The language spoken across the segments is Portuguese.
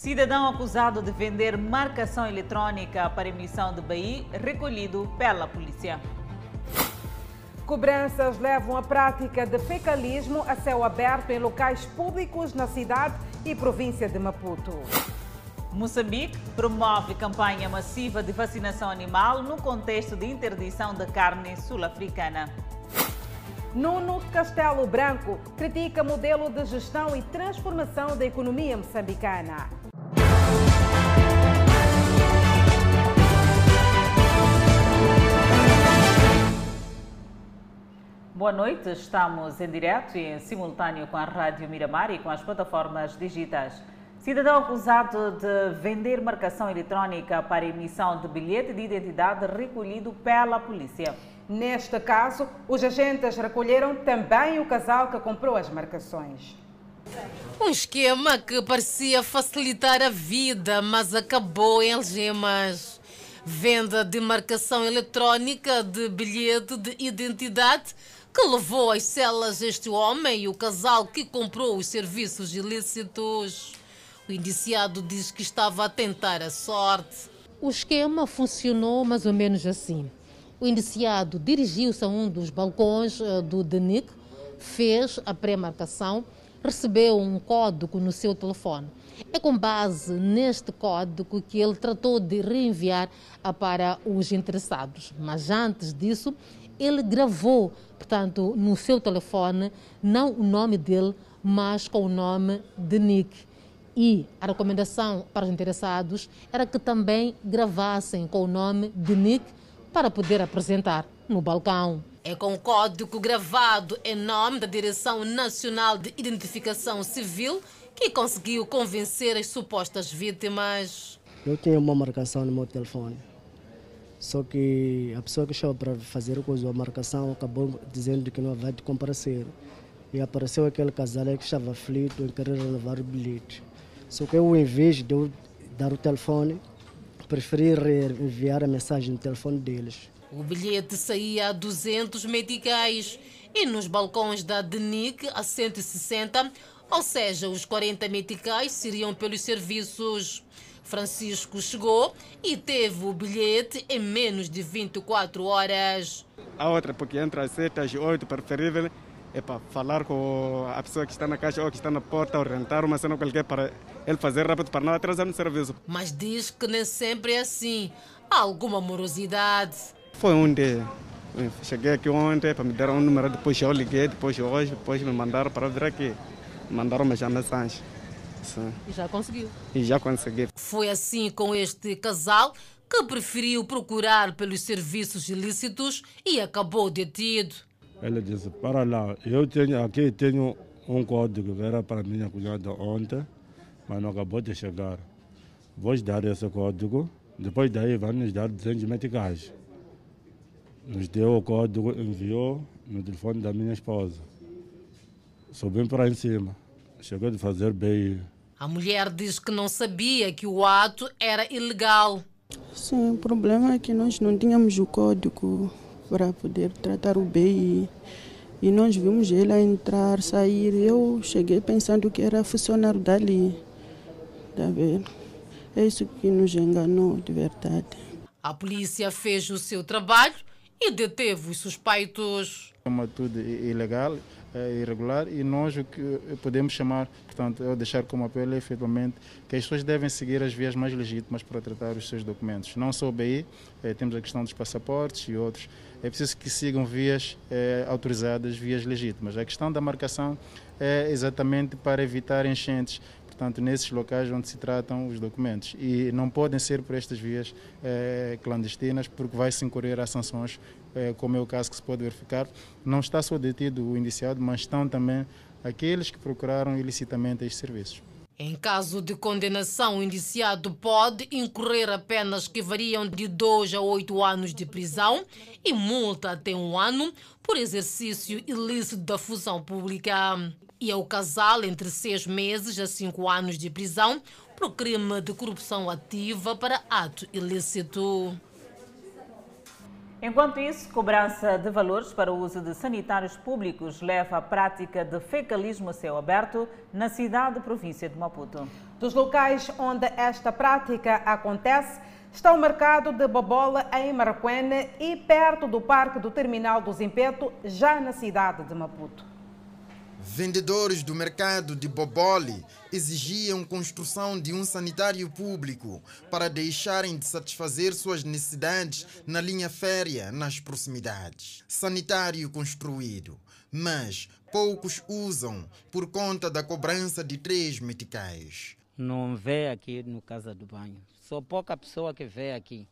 Cidadão acusado de vender marcação eletrônica para emissão de BI recolhido pela polícia. Cobranças levam a prática de fecalismo a céu aberto em locais públicos na cidade e província de Maputo. Moçambique promove campanha massiva de vacinação animal no contexto de interdição da carne sul-africana. Nuno Castelo Branco critica modelo de gestão e transformação da economia moçambicana. Boa noite, estamos em direto e em simultâneo com a Rádio Miramar e com as plataformas digitais. Cidadão acusado de vender marcação eletrónica para emissão de bilhete de identidade recolhido pela polícia. Neste caso, os agentes recolheram também o casal que comprou as marcações. Um esquema que parecia facilitar a vida, mas acabou em algemas. Venda de marcação eletrónica de bilhete de identidade que levou às celas este homem e o casal que comprou os serviços ilícitos. O indiciado diz que estava a tentar a sorte. O esquema funcionou mais ou menos assim. O indiciado dirigiu-se a um dos balcões eh, do DENIC, fez a pré-marcação, recebeu um código no seu telefone. É com base neste código que ele tratou de reenviar para os interessados. Mas antes disso, ele gravou, portanto, no seu telefone, não o nome dele, mas com o nome de Nick. E a recomendação para os interessados era que também gravassem com o nome de Nick para poder apresentar no balcão. É com o código gravado em nome da Direção Nacional de Identificação Civil que conseguiu convencer as supostas vítimas. Eu tinha uma marcação no meu telefone só que a pessoa que chegou para fazer a marcação acabou dizendo que não vai te comparecer. E apareceu aquele casal que estava aflito em querer renovar o bilhete. Só que eu, em vez de eu dar o telefone, preferi enviar a mensagem no telefone deles. O bilhete saía a 200 meticais e nos balcões da DENIC a 160, ou seja, os 40 meticais seriam pelos serviços. Francisco chegou e teve o bilhete em menos de 24 horas. A outra, porque entra às 7, às 8, preferível é para falar com a pessoa que está na caixa ou que está na porta, orientar uma cena qualquer para ele fazer rápido para não atrasar no serviço. Mas diz que nem sempre é assim. Há alguma morosidade. Foi um dia. Cheguei aqui ontem para me dar um número, depois eu liguei, depois hoje, depois me mandaram para vir aqui. Mandaram uma mensagem. Sim. E já conseguiu? E já consegui. Foi assim com este casal que preferiu procurar pelos serviços ilícitos e acabou detido. Ele disse, para lá, eu tenho aqui tenho um código que era para minha cunhada ontem, mas não acabou de chegar. Vou dar esse código, depois daí vai nos dar 200 meticais. Nos deu o código, enviou no telefone da minha esposa. Subimos para em cima. Chegou de fazer bem. A mulher diz que não sabia que o ato era ilegal. Sim, o problema é que nós não tínhamos o código para poder tratar o BI. E nós vimos ele entrar, sair. Eu cheguei pensando que era funcionário dali. Tá vendo? É isso que nos enganou de verdade. A polícia fez o seu trabalho e deteve os suspeitos. É uma tudo ilegal é irregular e nós o que podemos chamar, portanto, eu deixar como apelo é efetivamente que as pessoas devem seguir as vias mais legítimas para tratar os seus documentos. Não só o BI, é, temos a questão dos passaportes e outros. É preciso que sigam vias é, autorizadas, vias legítimas. A questão da marcação é exatamente para evitar enchentes portanto, nesses locais onde se tratam os documentos. E não podem ser por estas vias eh, clandestinas, porque vai-se incorrer a sanções, eh, como é o caso que se pode verificar. Não está só detido o indiciado, mas estão também aqueles que procuraram ilicitamente estes serviços. Em caso de condenação, o indiciado pode incorrer a penas que variam de 2 a 8 anos de prisão e multa até um ano por exercício ilícito da função pública e ao casal entre seis meses a cinco anos de prisão por crime de corrupção ativa para ato ilícito. Enquanto isso, cobrança de valores para o uso de sanitários públicos leva à prática de fecalismo a céu aberto na cidade e província de Maputo. Dos locais onde esta prática acontece, está o mercado de Bobola em Maracuene e perto do Parque do Terminal do Zimpeto, já na cidade de Maputo. Vendedores do mercado de Bobole exigiam construção de um sanitário público para deixarem de satisfazer suas necessidades na linha férrea nas proximidades. Sanitário construído, mas poucos usam por conta da cobrança de três meticais. Não vê aqui no Casa do Banho. Só pouca pessoa que vê aqui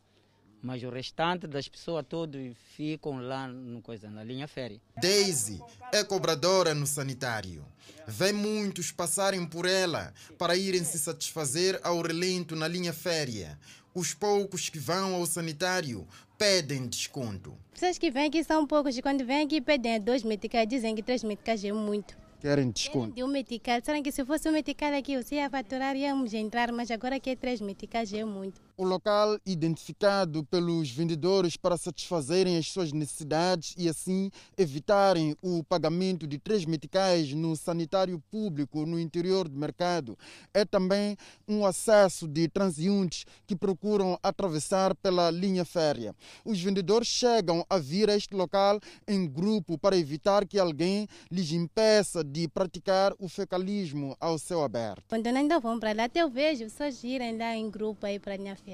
mas o restante das pessoas todos ficam lá no coisa, na linha férrea. Daisy é cobradora no sanitário. Vê muitos passarem por ela para irem se satisfazer ao relento na linha férrea. Os poucos que vão ao sanitário pedem desconto. Pessoas que vêm aqui são poucos e quando vêm aqui pedem dois meticais, dizem que três meticais é muito. Querem desconto? De um metical. Será que se fosse um metical aqui, você ia faturar, íamos entrar, mas agora que é três meticais é muito. O local identificado pelos vendedores para satisfazerem as suas necessidades e assim evitarem o pagamento de três meticais no sanitário público no interior do mercado é também um acesso de transeuntes que procuram atravessar pela linha férrea. Os vendedores chegam a vir a este local em grupo para evitar que alguém lhes impeça de praticar o fecalismo ao céu aberto. Quando ainda vão para lá, até eu vejo pessoas irem lá em grupo aí para a linha férrea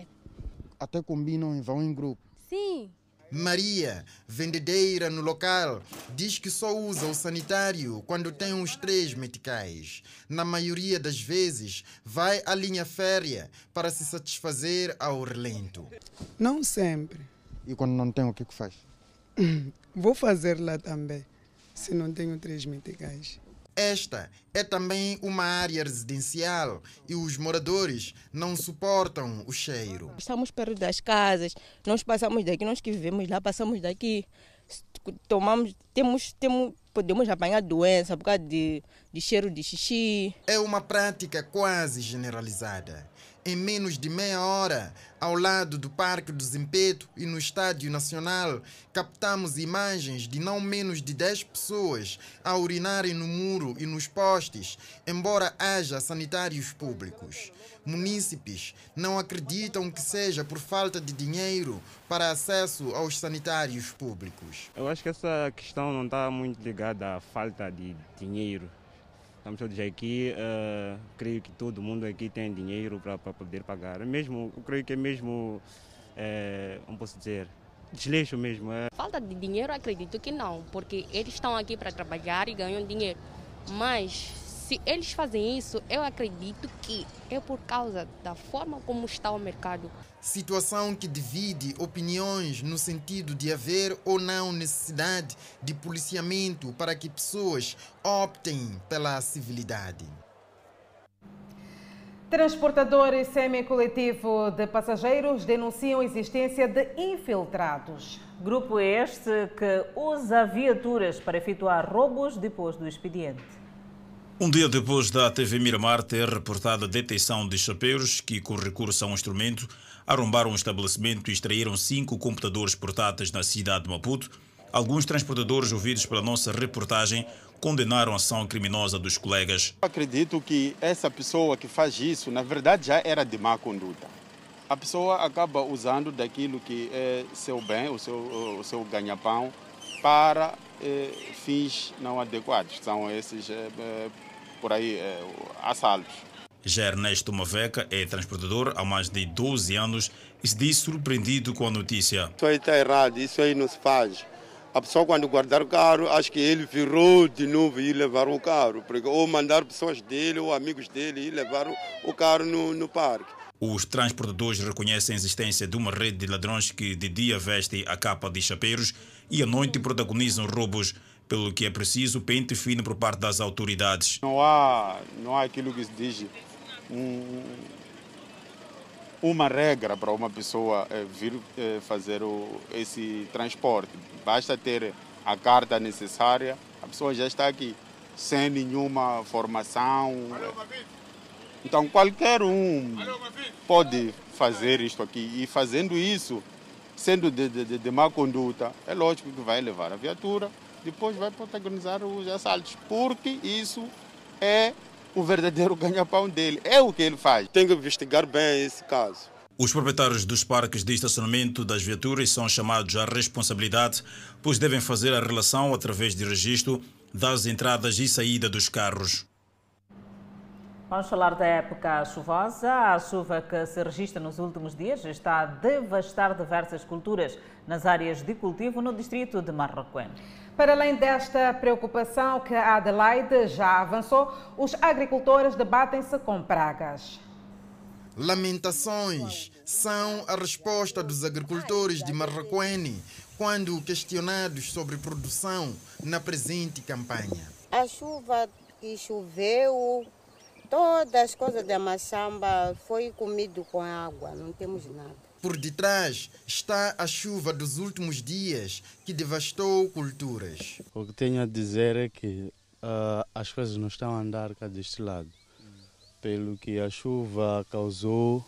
até combinam e vão em grupo. Sim. Maria, vendedeira no local, diz que só usa o sanitário quando tem uns três meticais. Na maioria das vezes, vai à linha férrea para se satisfazer ao relento. Não sempre. E quando não tem, o que, que faz? Vou fazer lá também, se não tenho três meticais. Esta é também uma área residencial e os moradores não suportam o cheiro. Estamos perto das casas, nós passamos daqui, nós que vivemos lá, passamos daqui, tomamos, temos, temos, podemos apanhar doença por causa de, de cheiro de xixi. É uma prática quase generalizada em menos de meia hora, ao lado do Parque do Zimpeto e no Estádio Nacional, captamos imagens de não menos de 10 pessoas a urinarem no muro e nos postes, embora haja sanitários públicos. Munícipes não acreditam que seja por falta de dinheiro para acesso aos sanitários públicos. Eu acho que essa questão não está muito ligada à falta de dinheiro Estamos todos aqui, uh, creio que todo mundo aqui tem dinheiro para poder pagar. Mesmo, eu creio que é mesmo, é, posso dizer, desleixo mesmo. É. Falta de dinheiro, acredito que não, porque eles estão aqui para trabalhar e ganham dinheiro. Mas se eles fazem isso, eu acredito que é por causa da forma como está o mercado. Situação que divide opiniões no sentido de haver ou não necessidade de policiamento para que pessoas optem pela civilidade. Transportadores semi-coletivo de passageiros denunciam a existência de infiltrados. Grupo este que usa viaturas para efetuar roubos depois do expediente. Um dia depois da TV Miramar ter reportado a detenção de chapeiros que, com recurso a um instrumento, arrombaram um estabelecimento e extraíram cinco computadores portáteis na cidade de Maputo, alguns transportadores ouvidos pela nossa reportagem condenaram a ação criminosa dos colegas. Acredito que essa pessoa que faz isso, na verdade, já era de má conduta. A pessoa acaba usando daquilo que é seu bem, o seu, o seu ganha-pão, para eh, fins não adequados. São esses eh, eh por aí é, assaltos. Já Ernesto Maveca é transportador há mais de 12 anos e se diz surpreendido com a notícia. Isso aí está errado, isso aí não se faz. A pessoa quando guardar o carro, acho que ele virou de novo e levar o carro. Porque, ou mandar pessoas dele ou amigos dele e levar o carro no, no parque. Os transportadores reconhecem a existência de uma rede de ladrões que de dia vestem a capa de chapeiros e à noite protagonizam roubos pelo que é preciso pente fino por parte das autoridades. Não há, não há aquilo que se diz um, uma regra para uma pessoa eh, vir eh, fazer o, esse transporte. Basta ter a carta necessária, a pessoa já está aqui, sem nenhuma formação. Então qualquer um pode fazer isto aqui e fazendo isso sendo de, de, de má conduta, é lógico que vai levar a viatura, depois vai protagonizar os assaltos, porque isso é o verdadeiro ganha-pão dele, é o que ele faz. Tem que investigar bem esse caso. Os proprietários dos parques de estacionamento das viaturas são chamados à responsabilidade, pois devem fazer a relação através de registro das entradas e saída dos carros. Vamos falar da época chuvosa. A chuva que se registra nos últimos dias está a devastar diversas culturas nas áreas de cultivo no distrito de Marroquém. Para além desta preocupação que a Adelaide já avançou, os agricultores debatem-se com pragas. Lamentações são a resposta dos agricultores de Marraquene quando questionados sobre produção na presente campanha. A chuva que choveu, todas as coisas da machamba foi comido com água, não temos nada. Por detrás está a chuva dos últimos dias que devastou culturas. O que tenho a dizer é que uh, as coisas não estão a andar cá deste lado pelo que a chuva causou,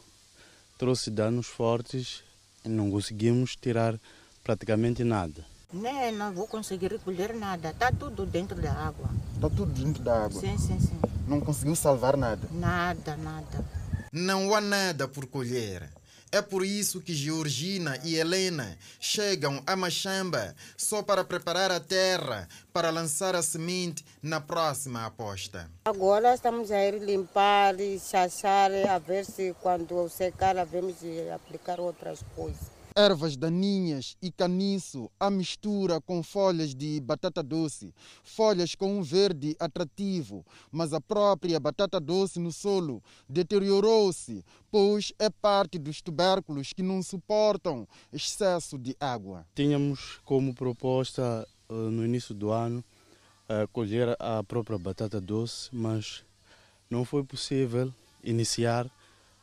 trouxe danos fortes e não conseguimos tirar praticamente nada. Não, não vou conseguir recolher nada, está tudo dentro da água. Está tudo dentro da água? Sim, sim, sim. Não conseguiu salvar nada? Nada, nada. Não há nada por colher. É por isso que Georgina e Helena chegam a Machamba só para preparar a terra para lançar a semente na próxima aposta. Agora estamos a ir limpar e chachar, a ver se quando secar, vamos aplicar outras coisas ervas daninhas e caniço à mistura com folhas de batata doce, folhas com um verde atrativo, mas a própria batata doce no solo deteriorou-se, pois é parte dos tubérculos que não suportam excesso de água. Tínhamos como proposta eh, no início do ano eh, colher a própria batata doce, mas não foi possível iniciar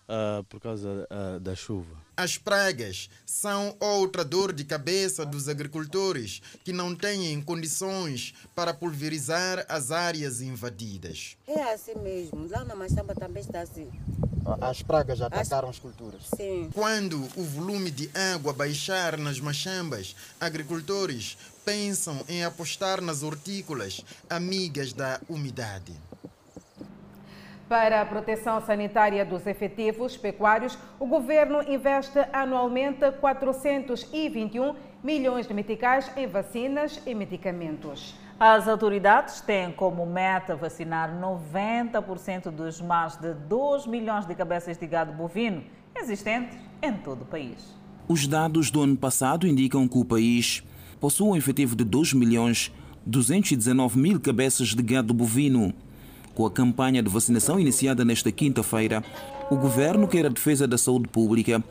uh, por causa uh, da chuva. As pragas são outra dor de cabeça dos agricultores que não têm condições para pulverizar as áreas invadidas. É assim mesmo, lá na Machamba também está assim. As pragas já atacaram as, as culturas. Sim. Quando o volume de água baixar nas machambas, agricultores pensam em apostar nas hortícolas amigas da umidade. Para a proteção sanitária dos efetivos pecuários, o governo investe anualmente 421 milhões de meticais em vacinas e medicamentos. As autoridades têm como meta vacinar 90% dos mais de 2 milhões de cabeças de gado bovino existentes em todo o país. Os dados do ano passado indicam que o país possui um efetivo de 2 milhões 219 mil cabeças de gado bovino. Com a campanha de vacinação iniciada nesta quinta-feira, o governo quer a defesa da saúde pública,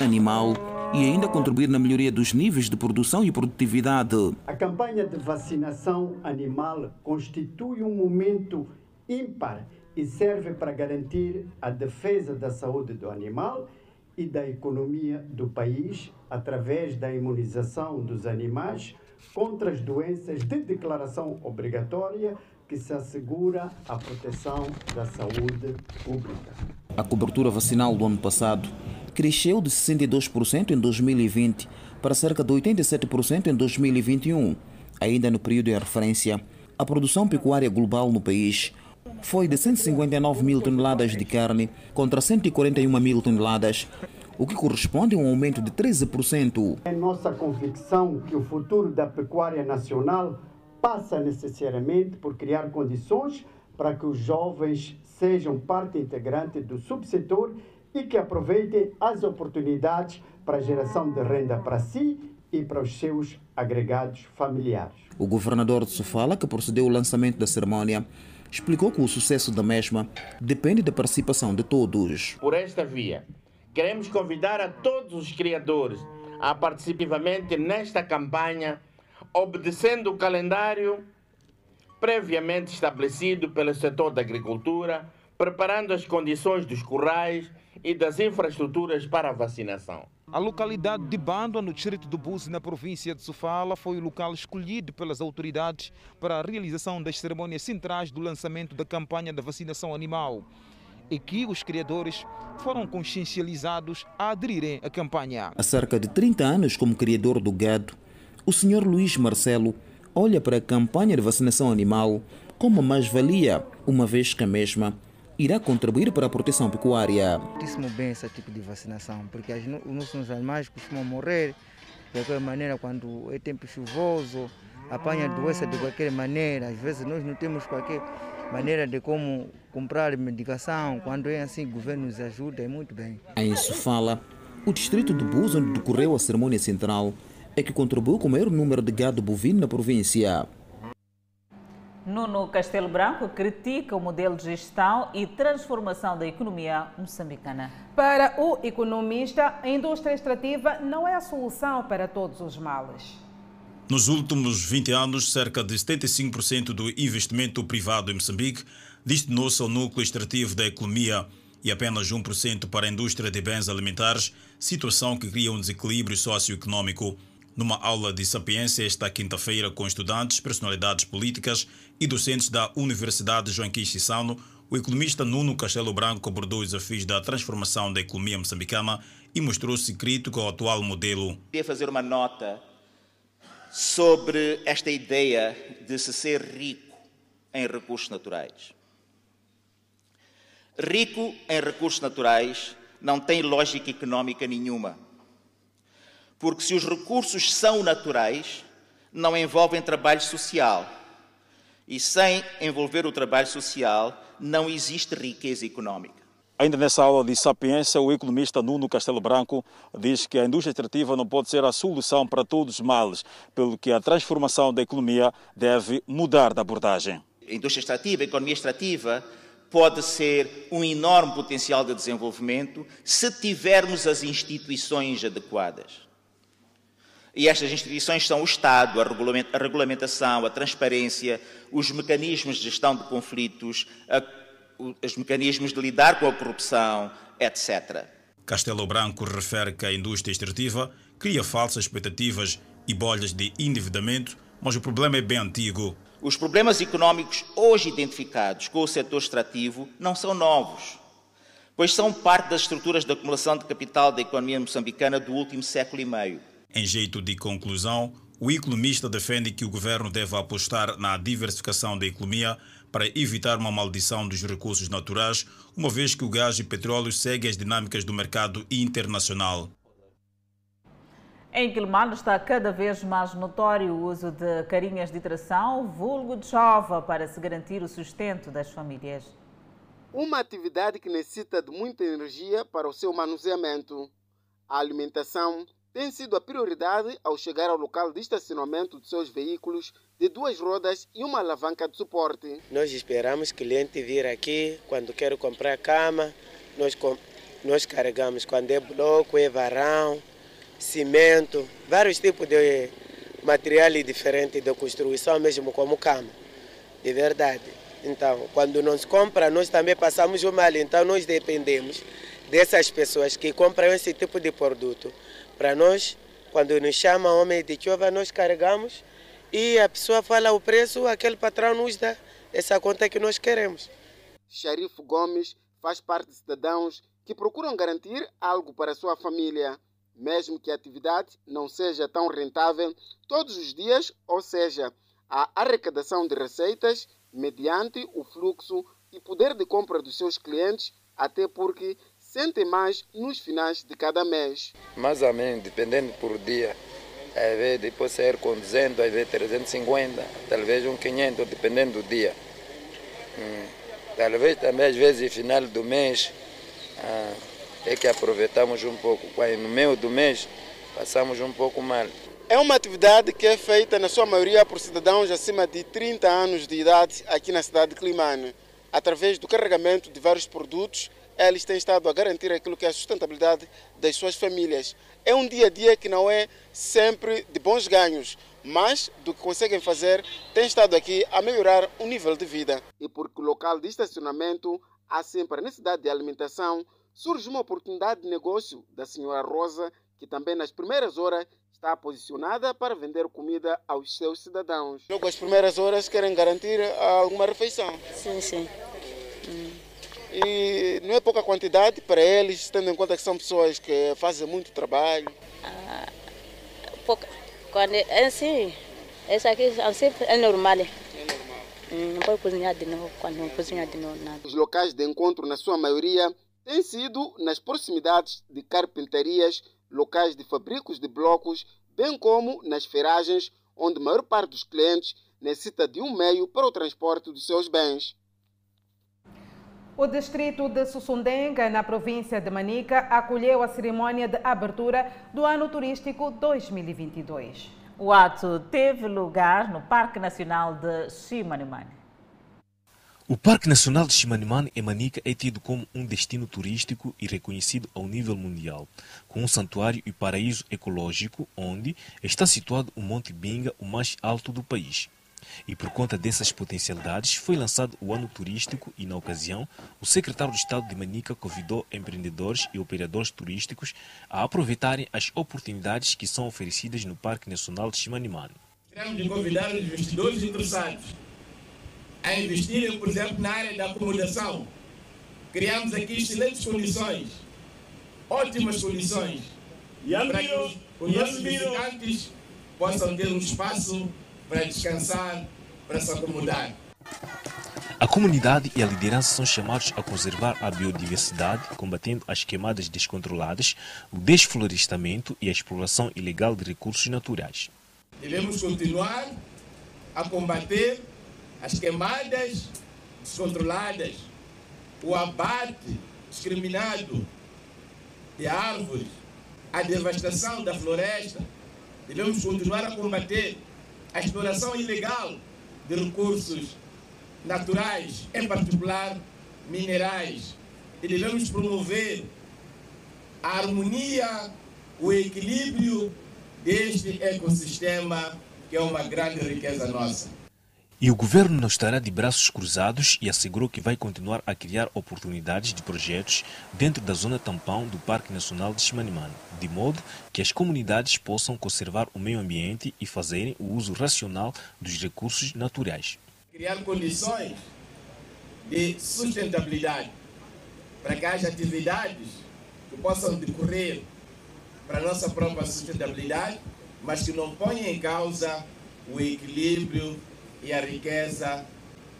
animal e ainda contribuir na melhoria dos níveis de produção e produtividade. A campanha de vacinação animal constitui um momento ímpar e serve para garantir a defesa da saúde do animal e da economia do país através da imunização dos animais contra as doenças de declaração obrigatória que se assegura a proteção da saúde pública. A cobertura vacinal do ano passado cresceu de 62% em 2020 para cerca de 87% em 2021. Ainda no período de referência, a produção pecuária global no país foi de 159 mil toneladas de carne contra 141 mil toneladas, o que corresponde a um aumento de 13%. É nossa convicção que o futuro da pecuária nacional passa necessariamente por criar condições para que os jovens sejam parte integrante do subsetor e que aproveitem as oportunidades para a geração de renda para si e para os seus agregados familiares. O governador de Sofala, que procedeu ao lançamento da cerimônia, explicou que o sucesso da mesma depende da participação de todos. Por esta via, queremos convidar a todos os criadores a participativamente nesta campanha obedecendo o calendário previamente estabelecido pelo setor da agricultura, preparando as condições dos currais e das infraestruturas para a vacinação. A localidade de Bando, no distrito do Buzi, na província de Sofala, foi o local escolhido pelas autoridades para a realização das cerimônias centrais do lançamento da campanha da vacinação animal. e que os criadores foram consciencializados a aderirem à campanha. Há cerca de 30 anos como criador do gado, o Sr. Luís Marcelo olha para a campanha de vacinação animal como mais-valia, uma vez que a mesma irá contribuir para a proteção pecuária. Muitíssimo bem esse tipo de vacinação, porque as, os nossos animais costumam morrer de qualquer maneira quando é tempo chuvoso, apanha doença de qualquer maneira. Às vezes nós não temos qualquer maneira de como comprar medicação. Quando é assim, o governo nos ajuda, é muito bem. Em Sofala, o distrito de Bus, onde decorreu a cerimônia central, é que contribuiu com o maior número de gado bovino na província. Nuno Castelo Branco critica o modelo de gestão e transformação da economia moçambicana. Para o economista, a indústria extrativa não é a solução para todos os males. Nos últimos 20 anos, cerca de 75% do investimento privado em Moçambique destinou-se ao núcleo extrativo da economia e apenas 1% para a indústria de bens alimentares, situação que cria um desequilíbrio socioeconômico. Numa aula de sapiência esta quinta-feira com estudantes, personalidades políticas e docentes da Universidade Joaquim Chissano, o economista Nuno Castelo Branco abordou os desafios da transformação da economia moçambicana e mostrou-se crítico ao atual modelo. Queria fazer uma nota sobre esta ideia de se ser rico em recursos naturais. Rico em recursos naturais não tem lógica económica nenhuma. Porque se os recursos são naturais, não envolvem trabalho social. E sem envolver o trabalho social, não existe riqueza económica. Ainda nessa aula de sapiência, o economista Nuno Castelo Branco diz que a indústria extrativa não pode ser a solução para todos os males, pelo que a transformação da economia deve mudar de abordagem. A indústria extrativa, a economia extrativa, pode ser um enorme potencial de desenvolvimento se tivermos as instituições adequadas. E estas instituições são o Estado, a regulamentação, a transparência, os mecanismos de gestão de conflitos, a, os mecanismos de lidar com a corrupção, etc. Castelo Branco refere que a indústria extrativa cria falsas expectativas e bolhas de endividamento, mas o problema é bem antigo. Os problemas económicos hoje identificados com o setor extrativo não são novos, pois são parte das estruturas de acumulação de capital da economia moçambicana do último século e meio. Em jeito de conclusão, o economista defende que o governo deve apostar na diversificação da economia para evitar uma maldição dos recursos naturais, uma vez que o gás e petróleo seguem as dinâmicas do mercado internacional. Em Quilmano está cada vez mais notório o uso de carinhas de tração, vulgo de chova, para se garantir o sustento das famílias. Uma atividade que necessita de muita energia para o seu manuseamento. A alimentação tem sido a prioridade ao chegar ao local de estacionamento de seus veículos de duas rodas e uma alavanca de suporte. Nós esperamos cliente vir aqui quando quer comprar cama, nós, nós carregamos quando é bloco, é varão, cimento, vários tipos de material diferentes de construção, mesmo como cama, de verdade. Então, quando não se compra, nós também passamos o mal, então nós dependemos dessas pessoas que compram esse tipo de produto. Para nós, quando nos chama homem de chuva, nós carregamos e a pessoa fala o preço, aquele patrão nos dá essa conta que nós queremos. Sharif Gomes faz parte de cidadãos que procuram garantir algo para a sua família mesmo que a atividade não seja tão rentável todos os dias, ou seja, a arrecadação de receitas mediante o fluxo e poder de compra dos seus clientes, até porque sentem mais nos finais de cada mês. Mais ou menos, dependendo por dia. Às vezes depois sair com 200, às vezes 350, talvez um 500, dependendo do dia. Hum. Talvez também às vezes final do mês. Ah, é que aproveitamos um pouco. No meio do mês, passamos um pouco mal. É uma atividade que é feita, na sua maioria, por cidadãos acima de 30 anos de idade aqui na cidade de Climane. Através do carregamento de vários produtos, eles têm estado a garantir aquilo que é a sustentabilidade das suas famílias. É um dia a dia que não é sempre de bons ganhos, mas do que conseguem fazer, tem estado aqui a melhorar o nível de vida. E porque o local de estacionamento há sempre a necessidade de alimentação, surge uma oportunidade de negócio da senhora Rosa, que também nas primeiras horas está posicionada para vender comida aos seus cidadãos. Logo as primeiras horas querem garantir alguma refeição. Sim, sim. E não é pouca quantidade para eles, tendo em conta que são pessoas que fazem muito trabalho. Ah, pouca. Quando é assim, essa aqui assim, é normal. É normal. Hum, não pode cozinhar de novo, quando não cozinha de novo, nada. Os locais de encontro, na sua maioria, têm sido nas proximidades de carpintarias, locais de fabricos de blocos, bem como nas feragens, onde a maior parte dos clientes necessita de um meio para o transporte dos seus bens. O distrito de Sussundenga, na província de Manica, acolheu a cerimônia de abertura do ano turístico 2022. O ato teve lugar no Parque Nacional de Chimanimani. O Parque Nacional de Chimanimani em Manica é tido como um destino turístico e reconhecido ao nível mundial, com um santuário e paraíso ecológico onde está situado o Monte Binga, o mais alto do país. E por conta dessas potencialidades, foi lançado o ano turístico e, na ocasião, o secretário de Estado de Manica convidou empreendedores e operadores turísticos a aproveitarem as oportunidades que são oferecidas no Parque Nacional de Chimanimani. Queremos de convidar os investidores interessados a investirem, por exemplo, na área da acomodação. Criamos aqui excelentes condições, ótimas condições, para que os nossos visitantes possam ter um espaço para descansar, para se acomodar. A comunidade e a liderança são chamados a conservar a biodiversidade, combatendo as queimadas descontroladas, o desflorestamento e a exploração ilegal de recursos naturais. Devemos continuar a combater as queimadas descontroladas, o abate discriminado de árvores, a devastação da floresta. Devemos continuar a combater a exploração ilegal de recursos naturais, em particular minerais. E devemos promover a harmonia, o equilíbrio deste ecossistema, que é uma grande riqueza nossa. E o governo não estará de braços cruzados e assegurou que vai continuar a criar oportunidades de projetos dentro da zona tampão do Parque Nacional de Chimanimani, de modo que as comunidades possam conservar o meio ambiente e fazerem o uso racional dos recursos naturais. Criar condições de sustentabilidade para que haja atividades que possam decorrer para a nossa própria sustentabilidade, mas que não ponham em causa o equilíbrio e a riqueza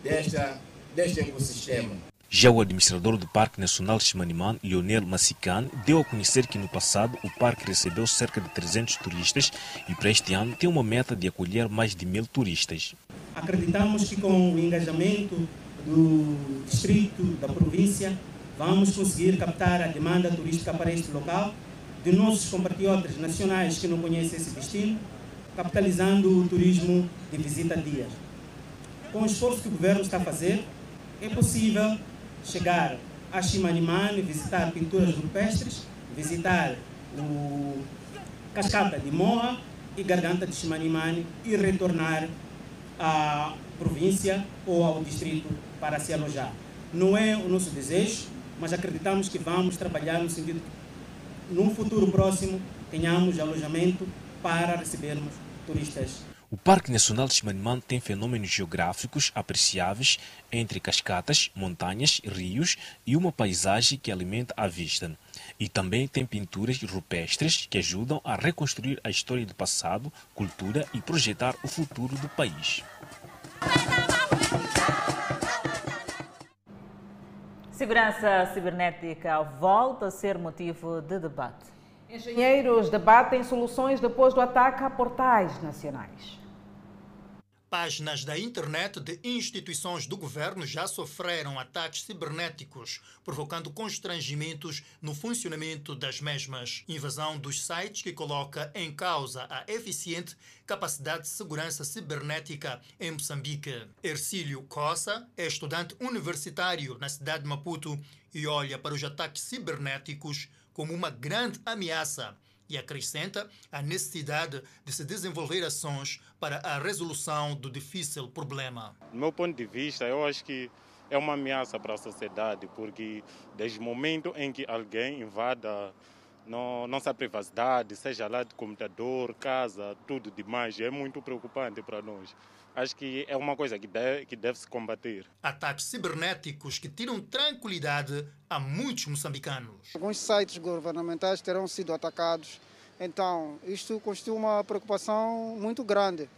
desta, deste ecossistema. Já o administrador do Parque Nacional Chimanimani, Lionel Massican, deu a conhecer que no passado o parque recebeu cerca de 300 turistas e para este ano tem uma meta de acolher mais de mil turistas. Acreditamos que com o engajamento do distrito, da província, vamos conseguir captar a demanda turística para este local, de nossos compatriotas nacionais que não conhecem esse destino, capitalizando o turismo de visita a dias com o esforço que o governo está a fazer, é possível chegar a Chimanimani, visitar pinturas rupestres, visitar o Cascata de Moa e Garganta de Chimanimani e retornar à província ou ao distrito para se alojar. Não é o nosso desejo, mas acreditamos que vamos trabalhar no sentido que, num futuro próximo, tenhamos alojamento para recebermos turistas o Parque Nacional de Chimanimani tem fenômenos geográficos apreciáveis entre cascatas, montanhas, rios e uma paisagem que alimenta a vista. E também tem pinturas rupestres que ajudam a reconstruir a história do passado, cultura e projetar o futuro do país. Segurança cibernética volta a ser motivo de debate. Engenheiros debatem soluções depois do ataque a portais nacionais. Páginas da internet de instituições do governo já sofreram ataques cibernéticos, provocando constrangimentos no funcionamento das mesmas. Invasão dos sites que coloca em causa a eficiente capacidade de segurança cibernética em Moçambique. Ercílio Cossa é estudante universitário na cidade de Maputo e olha para os ataques cibernéticos como uma grande ameaça e acrescenta a necessidade de se desenvolver ações para a resolução do difícil problema. Do meu ponto de vista, eu acho que é uma ameaça para a sociedade, porque desde o momento em que alguém invada Não, nossa privacidade, seja lá de computador, casa, tudo demais, é muito preocupante para nós. Acho que é uma coisa que deve, que deve se combater. Ataques cibernéticos que tiram tranquilidade a muitos moçambicanos. Alguns sites governamentais terão sido atacados, então isto constitui uma preocupação muito grande,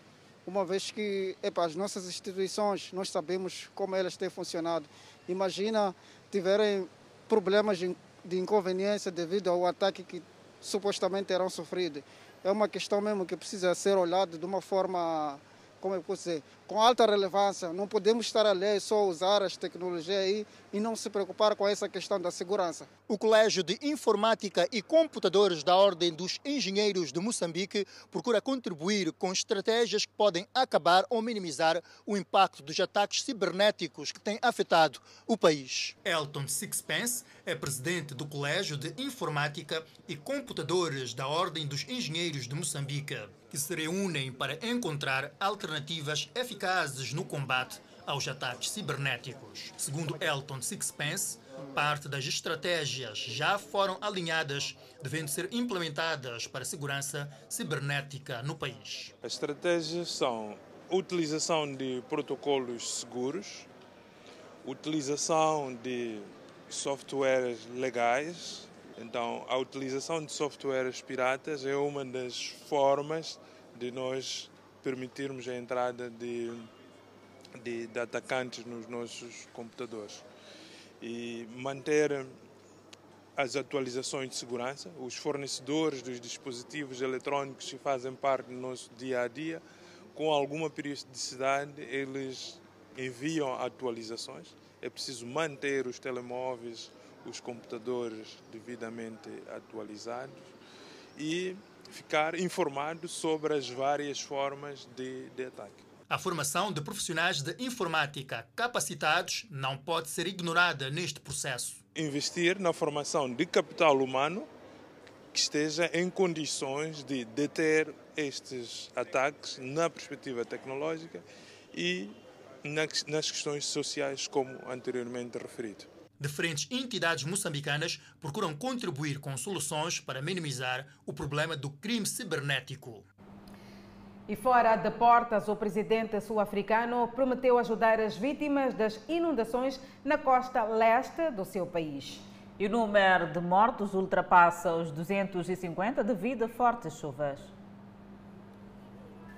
uma vez que epa, as nossas instituições, nós sabemos como elas têm funcionado. Imagina tiverem problemas de de inconveniência devido ao ataque que supostamente terão sofrido. É uma questão mesmo que precisa ser olhada de uma forma, como eu posso dizer, com alta relevância. Não podemos estar ali só usar as tecnologias aí e não se preocupar com essa questão da segurança. O Colégio de Informática e Computadores da Ordem dos Engenheiros de Moçambique procura contribuir com estratégias que podem acabar ou minimizar o impacto dos ataques cibernéticos que têm afetado o país. Elton Sixpence é presidente do Colégio de Informática e Computadores da Ordem dos Engenheiros de Moçambique, que se reúnem para encontrar alternativas eficazes eficazes no combate aos ataques cibernéticos. Segundo Elton Sixpence, parte das estratégias já foram alinhadas, devendo ser implementadas para a segurança cibernética no país. As estratégias são utilização de protocolos seguros, utilização de softwares legais. Então, a utilização de softwares piratas é uma das formas de nós permitirmos a entrada de, de, de atacantes nos nossos computadores. E manter as atualizações de segurança, os fornecedores dos dispositivos eletrónicos que fazem parte do nosso dia a dia, com alguma periodicidade, eles enviam atualizações. É preciso manter os telemóveis, os computadores devidamente atualizados. E ficar informado sobre as várias formas de, de ataque. A formação de profissionais de informática capacitados não pode ser ignorada neste processo. Investir na formação de capital humano que esteja em condições de deter estes ataques na perspectiva tecnológica e nas questões sociais, como anteriormente referido. Diferentes entidades moçambicanas procuram contribuir com soluções para minimizar o problema do crime cibernético. E fora de portas, o presidente sul-africano prometeu ajudar as vítimas das inundações na costa leste do seu país. E o número de mortos ultrapassa os 250 devido a fortes chuvas.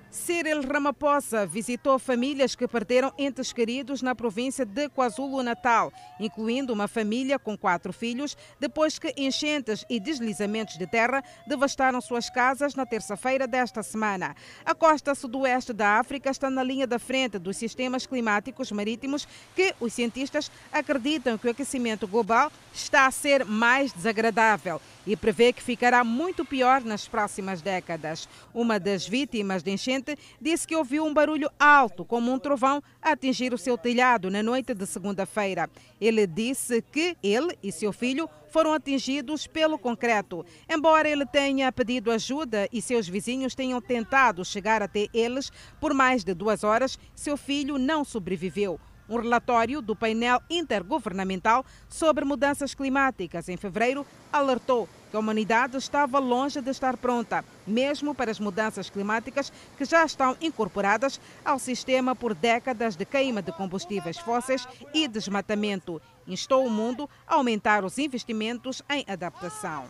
Cyril Ramaphosa visitou famílias que perderam entes queridos na província de KwaZulu-Natal, incluindo uma família com quatro filhos, depois que enchentes e deslizamentos de terra devastaram suas casas na terça-feira desta semana. A costa sudoeste da África está na linha da frente dos sistemas climáticos marítimos que os cientistas acreditam que o aquecimento global está a ser mais desagradável e prevê que ficará muito pior nas próximas décadas. Uma das vítimas de enchente disse que ouviu um barulho alto, como um trovão, atingir o seu telhado na noite de segunda-feira. Ele disse que ele e seu filho foram atingidos pelo concreto. Embora ele tenha pedido ajuda e seus vizinhos tenham tentado chegar até eles por mais de duas horas, seu filho não sobreviveu. Um relatório do painel intergovernamental sobre mudanças climáticas em fevereiro alertou a humanidade estava longe de estar pronta, mesmo para as mudanças climáticas que já estão incorporadas ao sistema por décadas de queima de combustíveis fósseis e desmatamento. Instou o mundo a aumentar os investimentos em adaptação.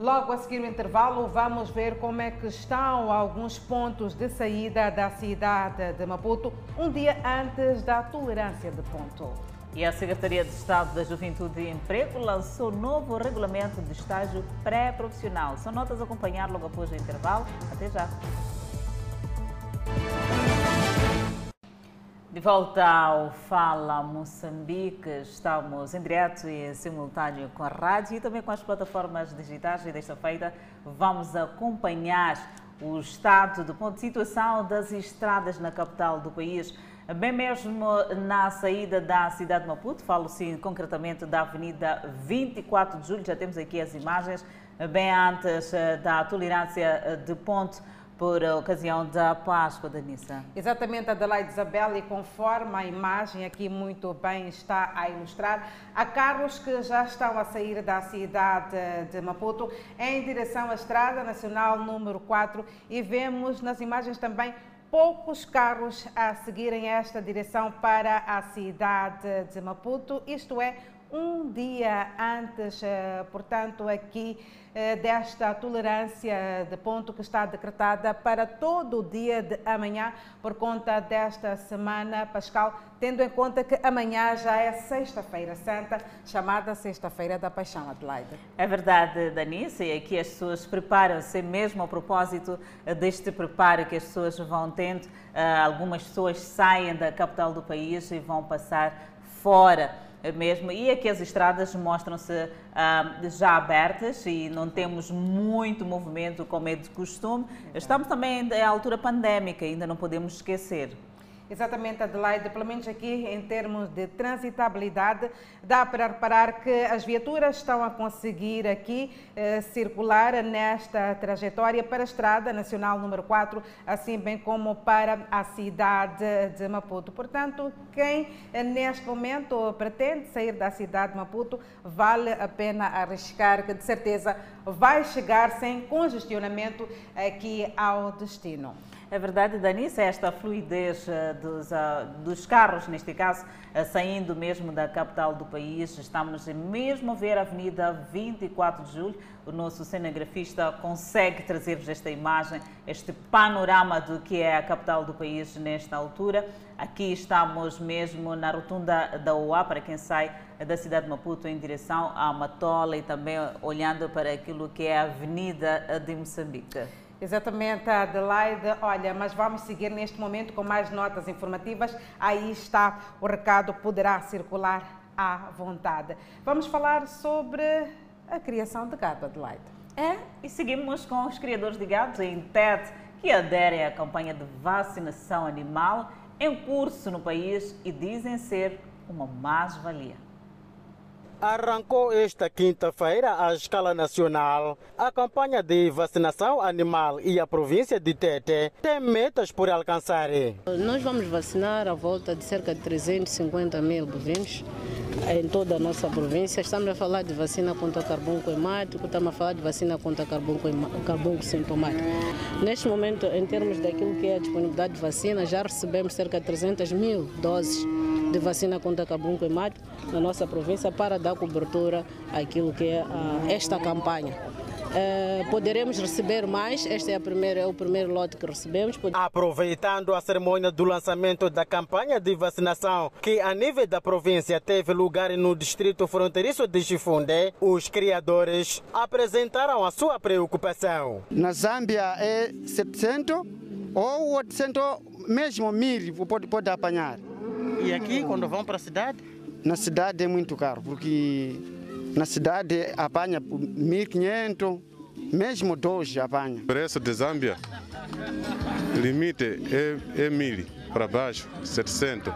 Logo a seguir o intervalo, vamos ver como é que estão alguns pontos de saída da cidade de Maputo um dia antes da tolerância de ponto. E a Secretaria de Estado da Juventude e Emprego lançou novo regulamento de estágio pré-profissional. São notas a acompanhar logo após o intervalo. Até já. De volta ao Fala Moçambique, estamos em direto e simultâneo com a rádio e também com as plataformas digitais e desta feita vamos acompanhar o estado do ponto de situação das estradas na capital do país, bem mesmo na saída da cidade de Maputo, falo sim concretamente da Avenida 24 de Julho, já temos aqui as imagens, bem antes eh, da tolerância eh, de ponto por ocasião da Páscoa, Danissa. Exatamente, Adelaide Isabel, e conforme a imagem aqui muito bem está a ilustrar, há carros que já estão a sair da cidade de Maputo em direção à Estrada Nacional número 4 e vemos nas imagens também poucos carros a seguirem esta direção para a cidade de Maputo, isto é, um dia antes, eh, portanto, aqui desta tolerância de ponto que está decretada para todo o dia de amanhã, por conta desta semana pascal, tendo em conta que amanhã já é Sexta-feira Santa, chamada Sexta-feira da Paixão, Adelaide. É verdade, Danice, e aqui as pessoas preparam-se mesmo a propósito deste preparo que as pessoas vão tendo. Eh, algumas pessoas saem da capital do país e vão passar fora mesmo. E aqui as estradas mostram-se ah, já abertas e não temos muito movimento como é de costume. Estamos também à altura pandémica, ainda não podemos esquecer. Exatamente, Adelaide, pelo menos aqui em termos de transitabilidade, dá para reparar que as viaturas estão a conseguir aqui eh, circular nesta trajetória para a Estrada Nacional número 4, assim bem como para a cidade de Maputo. Portanto, quem eh, neste momento pretende sair da cidade de Maputo, vale a pena arriscar, que de certeza vai chegar sem congestionamento aqui ao destino. É verdade, Danice, esta fluidez eh, dos, uh, dos carros, neste caso, uh, saindo mesmo da capital do país. Estamos mesmo a ver a Avenida 24 de Julho. O nosso cinegrafista consegue trazer-vos esta imagem, este panorama do que é a capital do país nesta altura. Aqui estamos mesmo na rotunda da UA, para quem sai da cidade de Maputo em direção à Matola e também olhando para aquilo que é a Avenida de Moçambique. Exatamente, Adelaide. Olha, mas vamos seguir neste momento com mais notas informativas. Aí está o recado, poderá circular à vontade. Vamos falar sobre a criação de gado, Adelaide. É, e seguimos com os criadores de gado em TED, que aderem à campanha de vacinação animal em curso no país e dizem ser uma mais-valia. Arrancou esta quinta-feira, à escala nacional, a campanha de vacinação animal e a província de Tete tem metas por alcançar. Nós vamos vacinar a volta de cerca de 350 mil bovinos em toda a nossa província. Estamos a falar de vacina contra carbunco hemático, estamos a falar de vacina contra carbunco sintomático. Neste momento, em termos daquilo que é a disponibilidade de vacina, já recebemos cerca de 300 mil doses de vacina contra carbunco hemático na nossa província para dar cobertura àquilo que é a, esta campanha. Uh, poderemos receber mais, este é, a primeira, é o primeiro lote que recebemos. Aproveitando a cerimônia do lançamento da campanha de vacinação, que a nível da província teve lugar no distrito fronteiriço de Chifunde, os criadores apresentaram a sua preocupação. Na Zâmbia é 700 ou 800, mesmo mil pode, pode apanhar. E aqui, quando vão para a cidade? Na cidade é muito caro, porque na cidade apanha 1.500, mesmo dois apanha. O preço de Zâmbia, limite é, é mil para baixo, 700.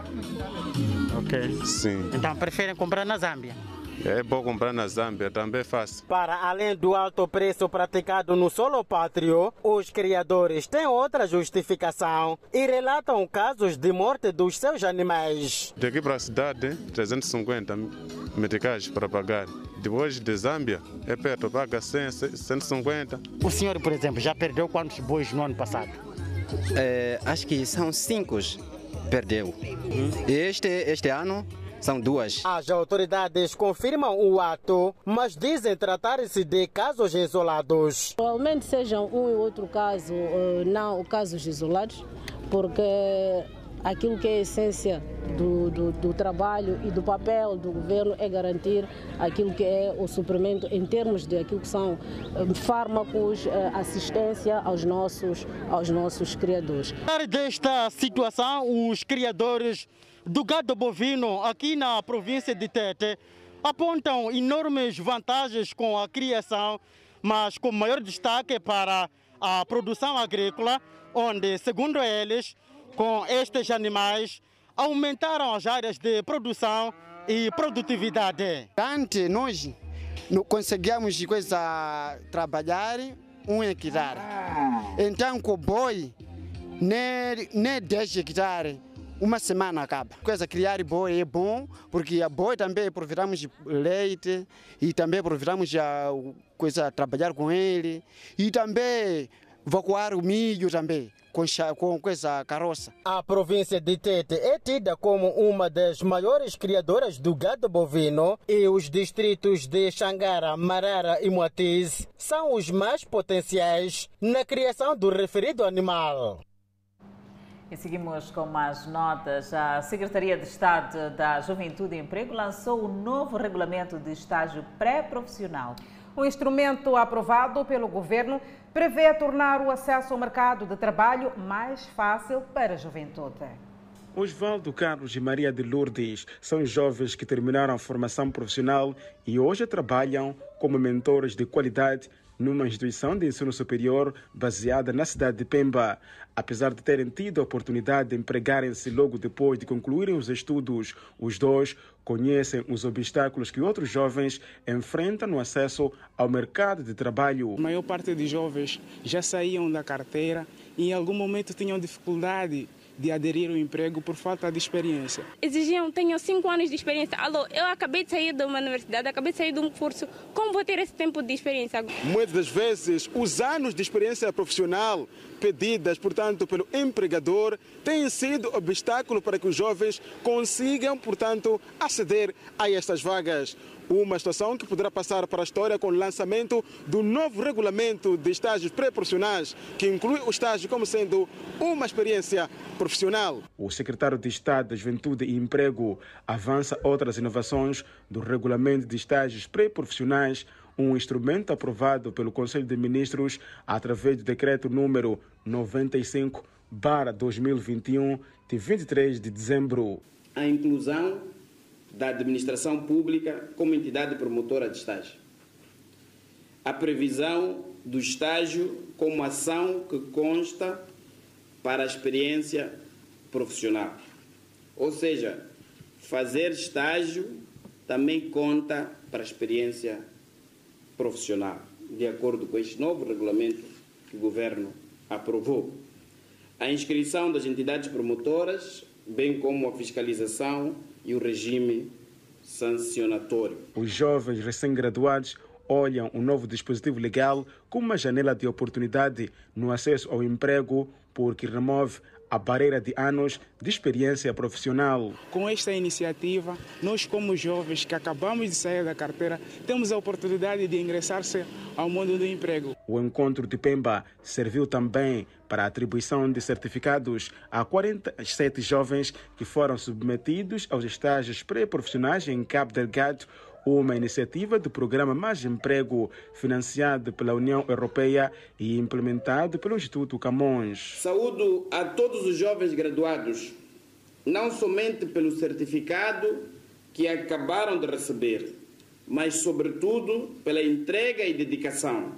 Ok. Sim. Então preferem comprar na Zâmbia? É bom comprar na Zâmbia, também é fácil. Para além do alto preço praticado no solo pátrio, os criadores têm outra justificação e relatam casos de morte dos seus animais. Daqui para a cidade, 350 meticais para pagar. Depois de Zâmbia, é perto, paga 100, 150. O senhor, por exemplo, já perdeu quantos bois no ano passado? É, acho que são cinco. Perdeu. Este, este ano são duas. As autoridades confirmam o ato, mas dizem tratar-se de casos isolados. Provavelmente sejam um e outro caso, eh, não casos isolados, porque aquilo que é a essência do, do, do, trabalho e do papel do governo é garantir aquilo que é o suprimento em termos de aquilo que são eh, fármacos, eh, assistência aos nossos, aos nossos criadores. Desta situação, os criadores do gado bovino aqui na província de Tete apontam enormes vantagens com a criação, mas com maior destaque para a produção agrícola, onde, segundo eles, com estes animais aumentaram as áreas de produção e produtividade. Antes nós não conseguíamos coisa, trabalhar um hectare. Então, com o boi, nem, nem 10 hectares, uma semana acaba. Coisa criar boi é bom, porque a boi também aproveitarmos leite e também aproveitarmos a coisa trabalhar com ele e também evacuar o milho também com essa carroça. A província de Tete é tida como uma das maiores criadoras do gado bovino e os distritos de Xangara, Marara e Moatiz são os mais potenciais na criação do referido animal. E seguimos com mais notas. A Secretaria de Estado da Juventude e Emprego lançou o novo regulamento de estágio pré-profissional. O instrumento aprovado pelo governo prevê tornar o acesso ao mercado de trabalho mais fácil para a juventude. Osvaldo Carlos e Maria de Lourdes são jovens que terminaram a formação profissional e hoje trabalham como mentores de qualidade numa instituição de ensino superior baseada na cidade de Pemba. Apesar de terem tido a oportunidade de empregarem-se logo depois de concluírem os estudos, os dois conhecem os obstáculos que outros jovens enfrentam no acesso ao mercado de trabalho. A maior parte dos jovens já saíam da carteira e em algum momento tinham dificuldade de aderir ao emprego por falta de experiência. Exigiam, tenho cinco anos de experiência. Alô, eu acabei de sair de uma universidade, acabei de sair de um curso. Como vou ter esse tempo de experiência? Muitas das vezes, os anos de experiência profissional pedidas, portanto, pelo empregador, têm sido obstáculo para que os jovens consigam, portanto, aceder a estas vagas. Uma situação que poderá passar para a história com o lançamento do novo regulamento de estágios pré-profissionais, que inclui o estágio como sendo uma experiência profissional. O secretário de Estado da Juventude e Emprego avança outras inovações do regulamento de estágios pré-profissionais um instrumento aprovado pelo Conselho de Ministros através do decreto número 95 2021 de 23 de dezembro. A inclusão da administração pública como entidade promotora de estágio. A previsão do estágio como ação que consta para a experiência profissional. Ou seja, fazer estágio também conta para a experiência profissional, de acordo com este novo regulamento que o governo aprovou. A inscrição das entidades promotoras, bem como a fiscalização e o regime sancionatório. Os jovens recém-graduados olham o novo dispositivo legal como uma janela de oportunidade no acesso ao emprego, porque remove a barreira de anos de experiência profissional. Com esta iniciativa, nós, como jovens que acabamos de sair da carteira, temos a oportunidade de ingressar-se ao mundo do emprego. O encontro de Pemba serviu também para a atribuição de certificados a 47 jovens que foram submetidos aos estágios pré-profissionais em Cabo Delgado, uma iniciativa do programa Mais Emprego, financiado pela União Europeia e implementado pelo Instituto Camões. Saúdo a todos os jovens graduados, não somente pelo certificado que acabaram de receber, mas, sobretudo, pela entrega e dedicação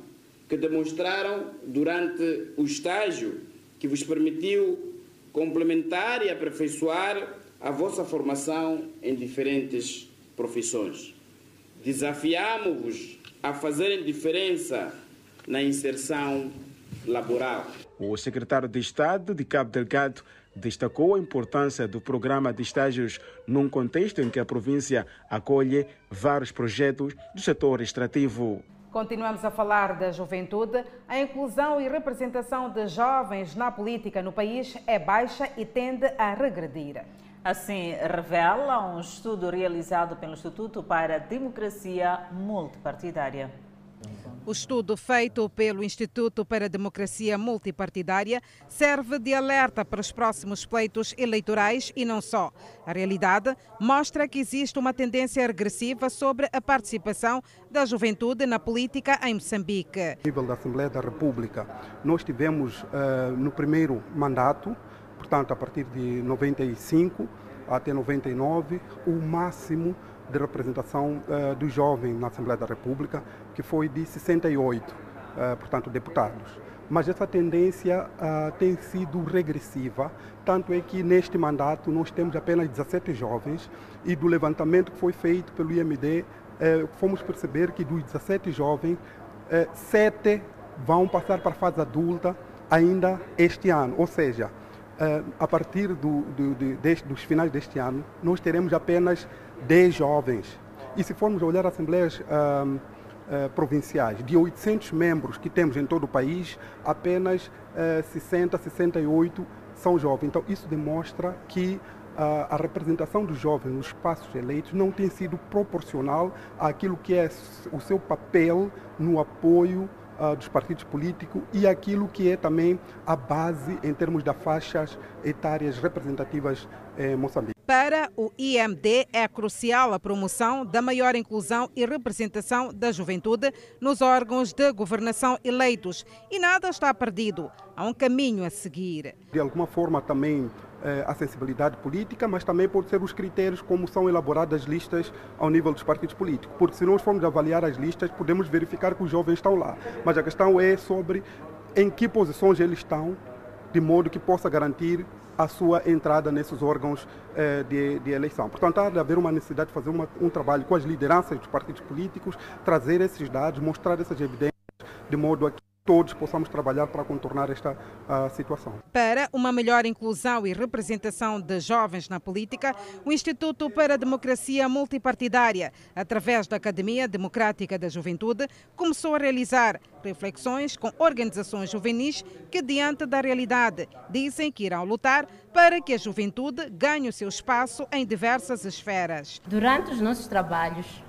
que demonstraram durante o estágio que vos permitiu complementar e aperfeiçoar a vossa formação em diferentes profissões. Desafiamos-vos a fazerem diferença na inserção laboral. O secretário de Estado de Cabo Delgado destacou a importância do programa de estágios num contexto em que a província acolhe vários projetos do setor extrativo. Continuamos a falar da juventude. A inclusão e representação de jovens na política no país é baixa e tende a regredir. Assim revela um estudo realizado pelo Instituto para a Democracia Multipartidária. O estudo feito pelo Instituto para a Democracia Multipartidária serve de alerta para os próximos pleitos eleitorais e não só. A realidade mostra que existe uma tendência regressiva sobre a participação da juventude na política em Moçambique. A nível da Assembleia da República, nós tivemos uh, no primeiro mandato portanto, a partir de 95 até 99, o máximo de representação uh, do jovem na Assembleia da República, que foi de 68, uh, portanto, deputados. Mas essa tendência uh, tem sido regressiva, tanto é que neste mandato nós temos apenas 17 jovens e do levantamento que foi feito pelo IMD, fomos perceber que dos 17 jovens, 7 vão passar para a fase adulta ainda este ano, ou seja, eh, a partir do, do, de, deste, dos finais deste ano, nós teremos apenas 10 jovens. E se formos olhar assembleias uh, uh, provinciais, de 800 membros que temos em todo o país, apenas uh, 60, 68 são jovens. Então, isso demonstra que a representação dos jovens nos espaços eleitos não tem sido proporcional àquilo que é o seu papel no apoio uh, dos partidos políticos e aquilo que é também a base em termos das faixas etárias representativas em Moçambique. Para o IMD é crucial a promoção da maior inclusão e representação da juventude nos órgãos de governação eleitos e nada está perdido. Há um caminho a seguir. De alguma forma também eh, a sensibilidade política, mas também pode ser os critérios como são elaboradas as listas ao nível dos partidos políticos. Porque se nós formos avaliar as listas, podemos verificar que os jovens estão lá. Mas a questão é sobre em que posições eles estão, de modo que possa garantir a sua entrada nesses órgãos eh, de, de, eleição. Portanto, há de haver uma necessidade de fazer uma, um trabalho com as lideranças dos partidos políticos, trazer esses dados, mostrar essas evidências, de modo a que todos possamos trabalhar para contornar esta uh, situação. Para uma melhor inclusão e representação de jovens na política, o Instituto para a Democracia Multipartidária, através da Academia Democrática da Juventude, começou a realizar reflexões com organizações juvenis que, diante da realidade, dizem que irão lutar para que a juventude ganhe o seu espaço em diversas esferas. Durante os nossos trabalhos,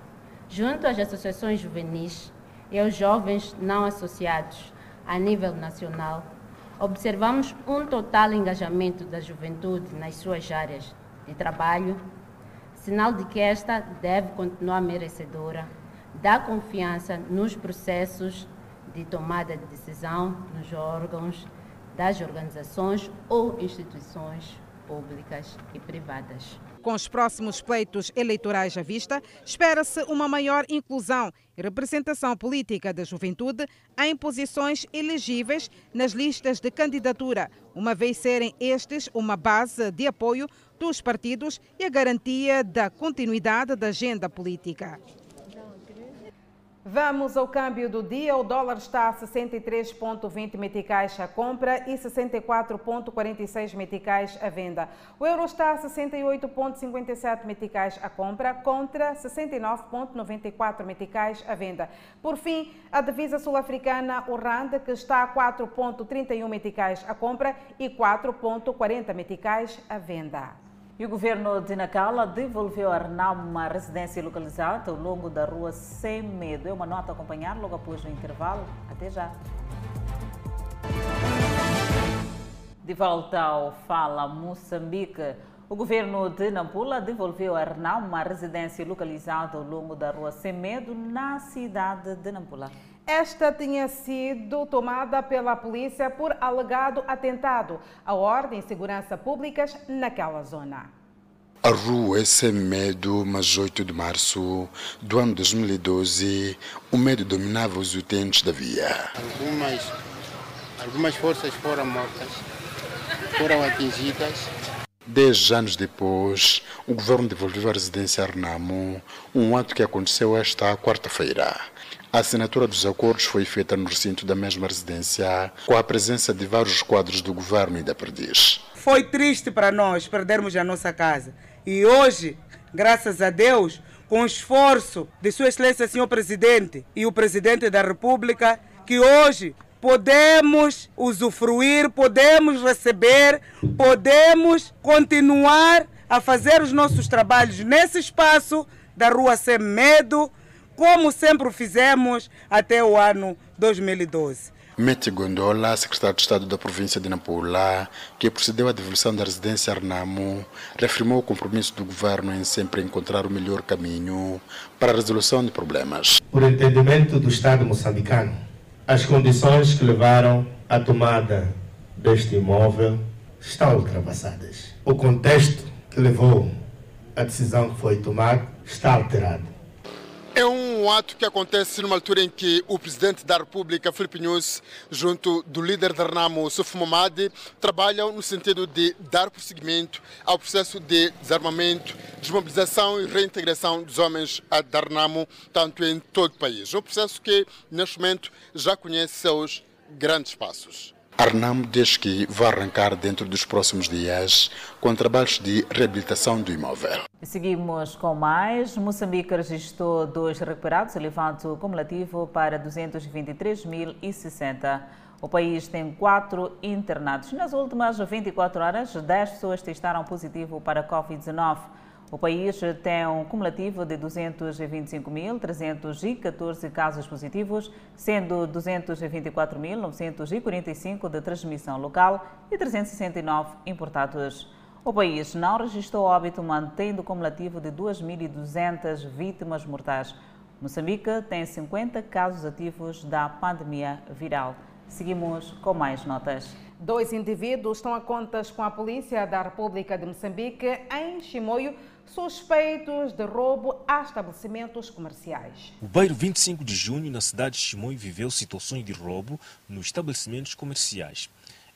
junto às associações juvenis, e aos jovens não associados a nível nacional, observamos um total engajamento da juventude nas suas áreas de trabalho, sinal de que esta deve continuar merecedora da confiança nos processos de tomada de decisão nos órgãos das organizações ou instituições públicas e privadas. Com os próximos pleitos eleitorais à vista, espera-se uma maior inclusão e representação política da juventude em posições elegíveis nas listas de candidatura, uma vez serem estes uma base de apoio dos partidos e a garantia da continuidade da agenda política. Vamos ao câmbio do dia. O dólar está a 63,20 meticais à compra e 64,46 meticais à venda. O euro está a 68,57 meticais à compra contra 69,94 meticais à venda. Por fim, a divisa sul-africana, o RAND, que está a 4,31 meticais à compra e 4,40 meticais à venda. E o governo de Nacala devolveu a Renamo uma residência localizada ao longo da rua Sem Medo. É uma nota a acompanhar logo após o intervalo. Até já. De volta ao Fala Moçambique. O governo de Nampula devolveu a Renamo uma residência localizada ao longo da rua Sem Medo, na cidade de Nampula. Esta tinha sido tomada pela polícia por alegado atentado à ordem e segurança públicas naquela zona. A rua é sem medo, mas 8 de março do ano 2012, o medo dominava os utentes da via. Algumas, algumas forças foram mortas, foram atingidas. Dez anos depois, o governo devolveu a residência a Renamo, um ato que aconteceu esta quarta-feira. A assinatura dos acordos foi feita no recinto da mesma residência, com a presença de vários quadros do governo e da Perdiz. Foi triste para nós perdermos a nossa casa. E hoje, graças a Deus, com o esforço de Sua Excelência Senhor Presidente e o Presidente da República, que hoje podemos usufruir, podemos receber, podemos continuar a fazer os nossos trabalhos nesse espaço da Rua Sem Medo, como sempre o fizemos até o ano 2012. Mete Gondola, secretário de Estado da província de Nampula, que procedeu à devolução da residência Arnamo, reafirmou o compromisso do governo em sempre encontrar o melhor caminho para a resolução de problemas. Por entendimento do Estado moçambicano, as condições que levaram à tomada deste imóvel estão ultrapassadas. O contexto que levou à decisão que foi tomada está alterado. É um ato que acontece numa altura em que o presidente da República, Filipe Nunes, junto do líder da Renamo, Suf Momadi, trabalham no sentido de dar prosseguimento ao processo de desarmamento, desmobilização e reintegração dos homens da Renamo, tanto em todo o país. Um processo que, neste momento, já conhece seus grandes passos. Arnam diz que vai arrancar dentro dos próximos dias com trabalhos de reabilitação do imóvel. Seguimos com mais. Moçambique registrou dois recuperados, elevando o cumulativo para 223.060. O país tem quatro internados. Nas últimas 24 horas, 10 pessoas testaram positivo para a Covid-19. O país tem um cumulativo de 225.314 casos positivos, sendo 224.945 de transmissão local e 369 importados. O país não registrou óbito, mantendo o cumulativo de 2.200 vítimas mortais. Moçambique tem 50 casos ativos da pandemia viral. Seguimos com mais notas. Dois indivíduos estão a contas com a Polícia da República de Moçambique em Chimoio, suspeitos de roubo a estabelecimentos comerciais. O bairro 25 de junho, na cidade de Chimoio, viveu situações de roubo nos estabelecimentos comerciais.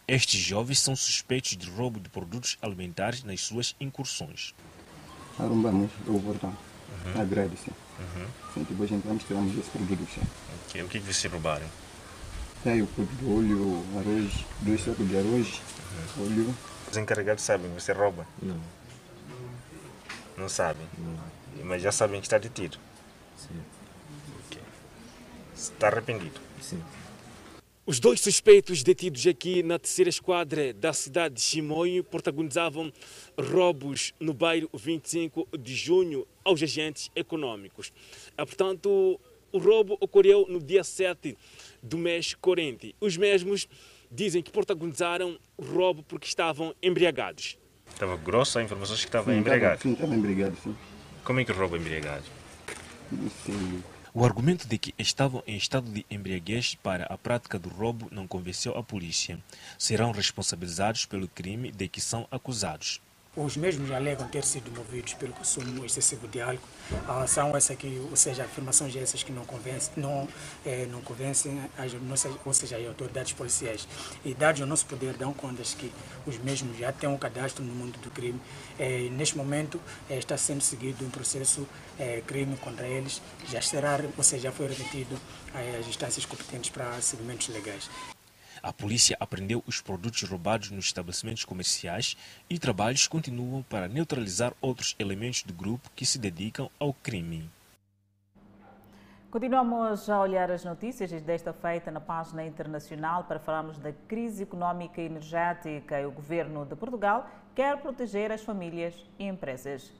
Estes jovens são suspeitos de roubo de produtos alimentares nas suas incursões. Arrombamos o portão, uhum. a grade, sim. Uhum. sim. Depois entramos, tiramos esse produto, sim. Okay. O que, é que vocês roubaram? Tem o óleo, arroz, dois sacos de arroz, uhum. óleo. Os encarregados sabem você rouba? Não. Não sabem? Mas já sabem que está detido? Sim. Okay. Está arrependido? Sim. Os dois suspeitos detidos aqui na terceira esquadra da cidade de Chimoio protagonizavam roubos no bairro 25 de junho aos agentes econômicos. Ah, portanto, o roubo ocorreu no dia 7 do mês corrente. Os mesmos dizem que protagonizaram o roubo porque estavam embriagados. Estava grossa a informação que estava embriagado. Sim, estava embriagado, sim. Como é que rouba embriagado? Sim. O argumento de que estavam em estado de embriaguez para a prática do roubo não convenceu a polícia. Serão responsabilizados pelo crime de que são acusados. Os mesmos alegam ter sido movidos pelo consumo excessivo de álcool. A ação essa que, ou seja, afirmações essas que não convencem, não, é, não convencem as nossas, ou seja, as autoridades policiais. E dados ao nosso poder dão conta que os mesmos já têm um cadastro no mundo do crime. É, neste momento é, está sendo seguido um processo é, crime contra eles. Já será, ou seja, já foi remetido às instâncias competentes para segmentos legais. A polícia apreendeu os produtos roubados nos estabelecimentos comerciais e trabalhos continuam para neutralizar outros elementos do grupo que se dedicam ao crime. Continuamos a olhar as notícias desta feita na página internacional para falarmos da crise económica e energética. O governo de Portugal quer proteger as famílias e empresas.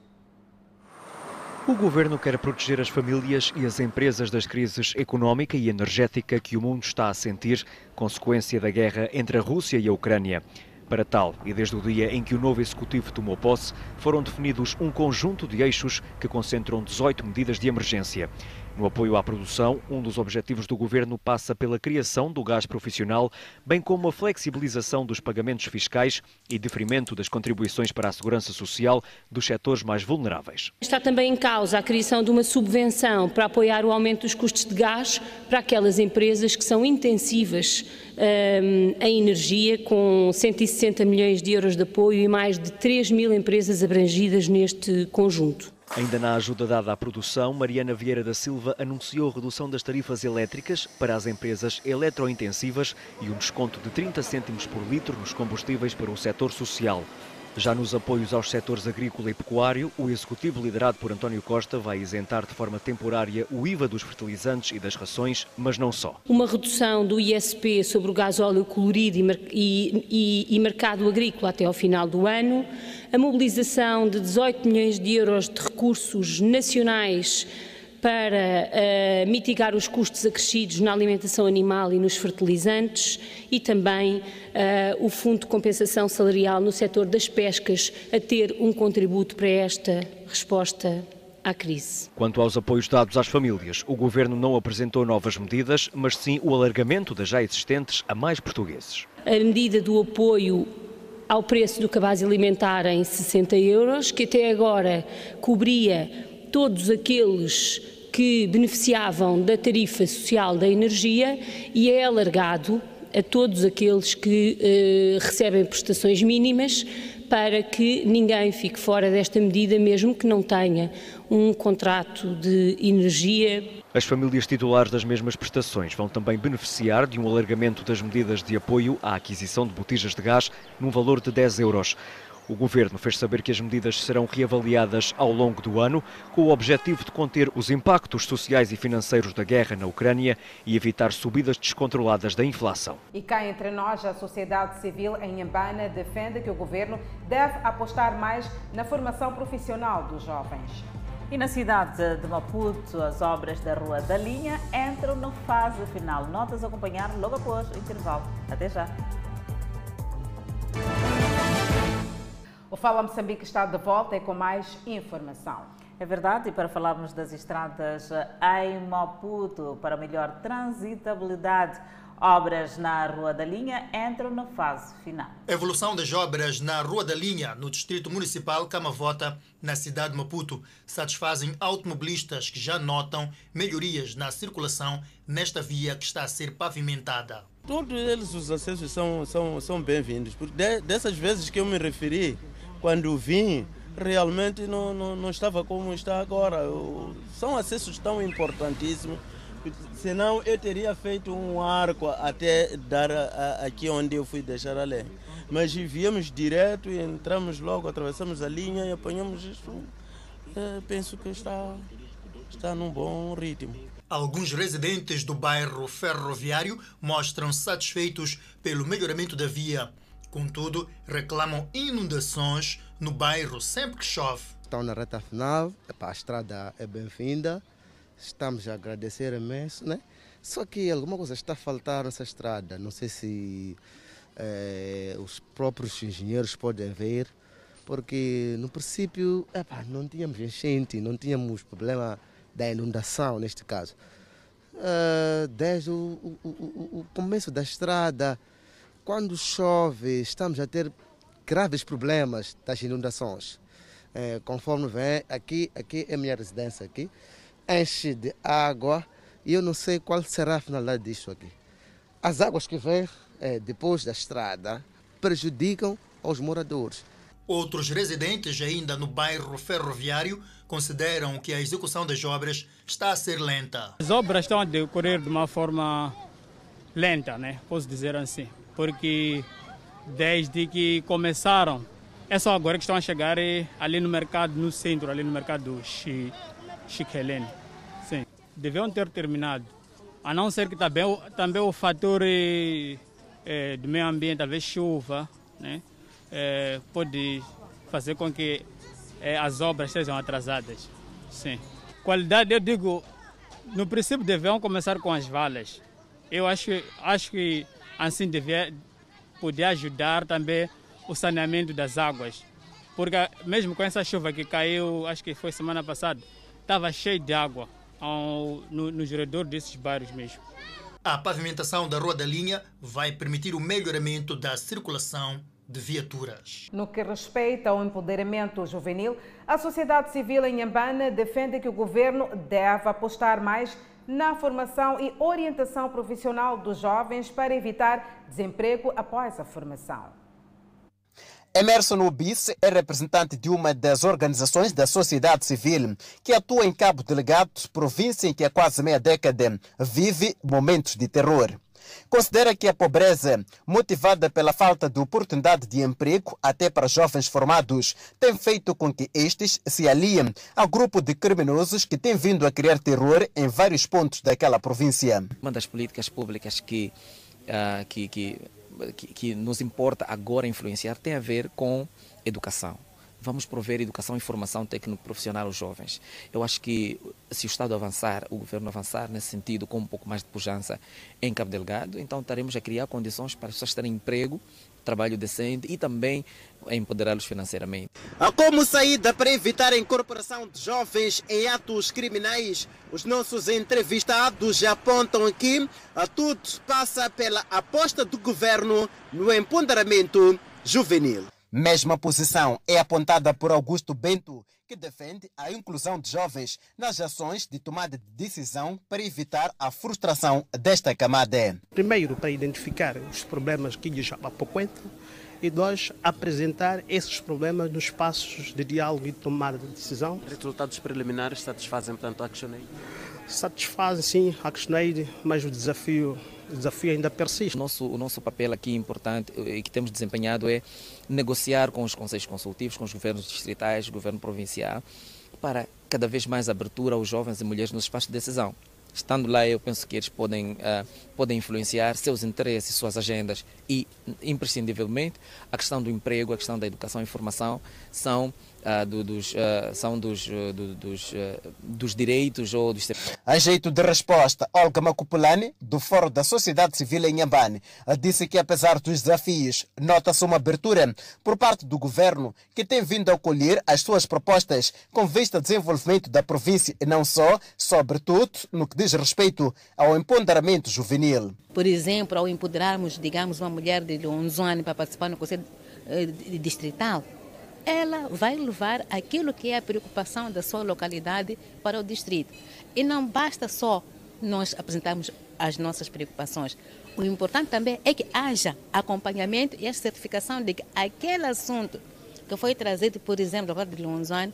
O governo quer proteger as famílias e as empresas das crises económica e energética que o mundo está a sentir, consequência da guerra entre a Rússia e a Ucrânia. Para tal, e desde o dia em que o novo executivo tomou posse, foram definidos um conjunto de eixos que concentram 18 medidas de emergência. No apoio à produção, um dos objetivos do governo passa pela criação do gás profissional, bem como a flexibilização dos pagamentos fiscais e deferimento das contribuições para a segurança social dos setores mais vulneráveis. Está também em causa a criação de uma subvenção para apoiar o aumento dos custos de gás para aquelas empresas que são intensivas um, em energia, com 160 milhões de euros de apoio e mais de 3 mil empresas abrangidas neste conjunto. Ainda na ajuda dada à produção, Mariana Vieira da Silva anunciou redução das tarifas elétricas para as empresas eletrointensivas e um desconto de 30 cêntimos por litro nos combustíveis para o setor social. Já nos apoios aos setores agrícola e pecuário, o executivo liderado por António Costa vai isentar de forma temporária o IVA dos fertilizantes e das rações, mas não só. Uma redução do ISP sobre o gás óleo colorido e, e, e mercado agrícola até ao final do ano, a mobilização de 18 milhões de euros de recursos nacionais para uh, mitigar os custos acrescidos na alimentação animal e nos fertilizantes e também uh, o Fundo de Compensação Salarial no setor das pescas a ter um contributo para esta resposta à crise. Quanto aos apoios dados às famílias, o Governo não apresentou novas medidas, mas sim o alargamento das já existentes a mais portugueses. A medida do apoio ao preço do cabaz alimentar em 60 euros, que até agora cobria todos aqueles que beneficiavam da tarifa social da energia e é alargado a todos aqueles que eh, recebem prestações mínimas para que ninguém fique fora desta medida, mesmo que não tenha um contrato de energia. As famílias titulares das mesmas prestações vão também beneficiar de um alargamento das medidas de apoio à aquisição de botijas de gás num valor de 10 euros. O governo fez saber que as medidas serão reavaliadas ao longo do ano, com o objetivo de conter os impactos sociais e financeiros da guerra na Ucrânia e evitar subidas descontroladas da inflação. E cá entre nós, a sociedade civil em Nhambana defende que o governo deve apostar mais na formação profissional dos jovens. E na cidade de Maputo, as obras da Rua da Linha entram na fase final. Notas a acompanhar logo após o intervalo. Até já. O Fala Moçambique está de volta e com mais informação. É verdade, e para falarmos das estradas em Maputo, para melhor transitabilidade, obras na Rua da Linha entram na fase final. A evolução das obras na Rua da Linha, no Distrito Municipal Camavota, na cidade de Maputo, satisfazem automobilistas que já notam melhorias na circulação nesta via que está a ser pavimentada. Todos eles, os acessos são, são, são bem-vindos, porque de, dessas vezes que eu me referi, quando vim, realmente não, não, não estava como está agora. São acessos tão importantíssimos, senão eu teria feito um arco até dar a, a, aqui onde eu fui deixar a lenha. Mas viemos direto e entramos logo, atravessamos a linha e apanhamos isso. É, penso que está, está num bom ritmo. Alguns residentes do bairro ferroviário mostram satisfeitos pelo melhoramento da via. Contudo, reclamam inundações no bairro sempre que chove. Estão na reta final, a estrada é bem-vinda, estamos a agradecer imenso, né? Só que alguma coisa está a faltar nessa estrada, não sei se eh, os próprios engenheiros podem ver, porque no princípio epa, não tínhamos enchente, não tínhamos problema da inundação neste caso. Uh, desde o, o, o, começo da estrada, quando chove, estamos a ter graves problemas das inundações. Uh, conforme vem, aqui, aqui é a minha residência aqui, enche de água e eu não sei qual será a finalidade disso aqui. As águas que vêm uh, depois da estrada prejudicam os moradores. Outros residentes, ainda no bairro ferroviário, consideram que a execução das obras está a ser lenta. As obras estão a decorrer de uma forma lenta, né? posso dizer assim, porque desde que começaram, é só agora que estão a chegar ali no mercado, no centro, ali no mercado do Chiquelene. Deviam ter terminado, a não ser que também, também o fator é, do meio ambiente, talvez chuva, né? É, pode fazer com que é, as obras sejam atrasadas. Sim. Qualidade, eu digo, no princípio deviam começar com as valas. Eu acho, acho que assim devia poder ajudar também o saneamento das águas. Porque mesmo com essa chuva que caiu, acho que foi semana passada, estava cheio de água ao, no, no redor desses bairros mesmo. A pavimentação da Rua da Linha vai permitir o melhoramento da circulação de viaturas. No que respeita ao empoderamento juvenil, a sociedade civil em Nhambana defende que o governo deve apostar mais na formação e orientação profissional dos jovens para evitar desemprego após a formação. Emerson Ubice é representante de uma das organizações da sociedade civil que atua em Cabo Delegado, província em que há quase meia década vive momentos de terror. Considera que a pobreza, motivada pela falta de oportunidade de emprego, até para jovens formados, tem feito com que estes se aliem ao grupo de criminosos que tem vindo a criar terror em vários pontos daquela província. Uma das políticas públicas que, uh, que, que, que, nos importa agora influenciar tem a ver com educação vamos prover educação e formação técnico-profissional aos jovens. Eu acho que se o Estado avançar, o governo avançar nesse sentido, com um pouco mais de pujança em Cabo Delgado, então estaremos a criar condições para as pessoas terem emprego, trabalho decente e também a empoderá-los financeiramente. Como saída para evitar a incorporação de jovens em atos criminais, os nossos entrevistados apontam que tudo passa pela aposta do governo no empoderamento juvenil. Mesma posição é apontada por Augusto Bento, que defende a inclusão de jovens nas ações de tomada de decisão para evitar a frustração desta camada. Primeiro, para identificar os problemas que lhes apoquentam e nós apresentar esses problemas nos espaços de diálogo e tomada de decisão. Resultados preliminares satisfazem, portanto, a ActionAid? Satisfazem, sim, a ActionAid, mas o desafio, o desafio ainda persiste. O nosso, o nosso papel aqui importante e que temos desempenhado é negociar com os conselhos consultivos, com os governos distritais, governo provincial, para cada vez mais abertura aos jovens e mulheres nos espaços de decisão. Estando lá, eu penso que eles podem, uh, podem influenciar seus interesses, suas agendas e, imprescindivelmente, a questão do emprego, a questão da educação e formação são uh, do, dos, uh, são dos, uh, do, dos, dos direitos ou dos... A jeito de resposta, Olga Macupulani, do Fórum da Sociedade Civil em Nhambane, disse que apesar dos desafios, nota-se uma abertura por parte do governo que tem vindo a acolher as suas propostas com vista ao desenvolvimento da província e não só, sobretudo no que diz respeito ao empoderamento juvenil. Por exemplo, ao empoderarmos, digamos, uma mulher de Lonzone para participar no Conselho Distrital, ela vai levar aquilo que é a preocupação da sua localidade para o distrito. E não basta só nós apresentarmos as nossas preocupações. O importante também é que haja acompanhamento e a certificação de que aquele assunto que foi trazido, por exemplo, agora de Lonzone,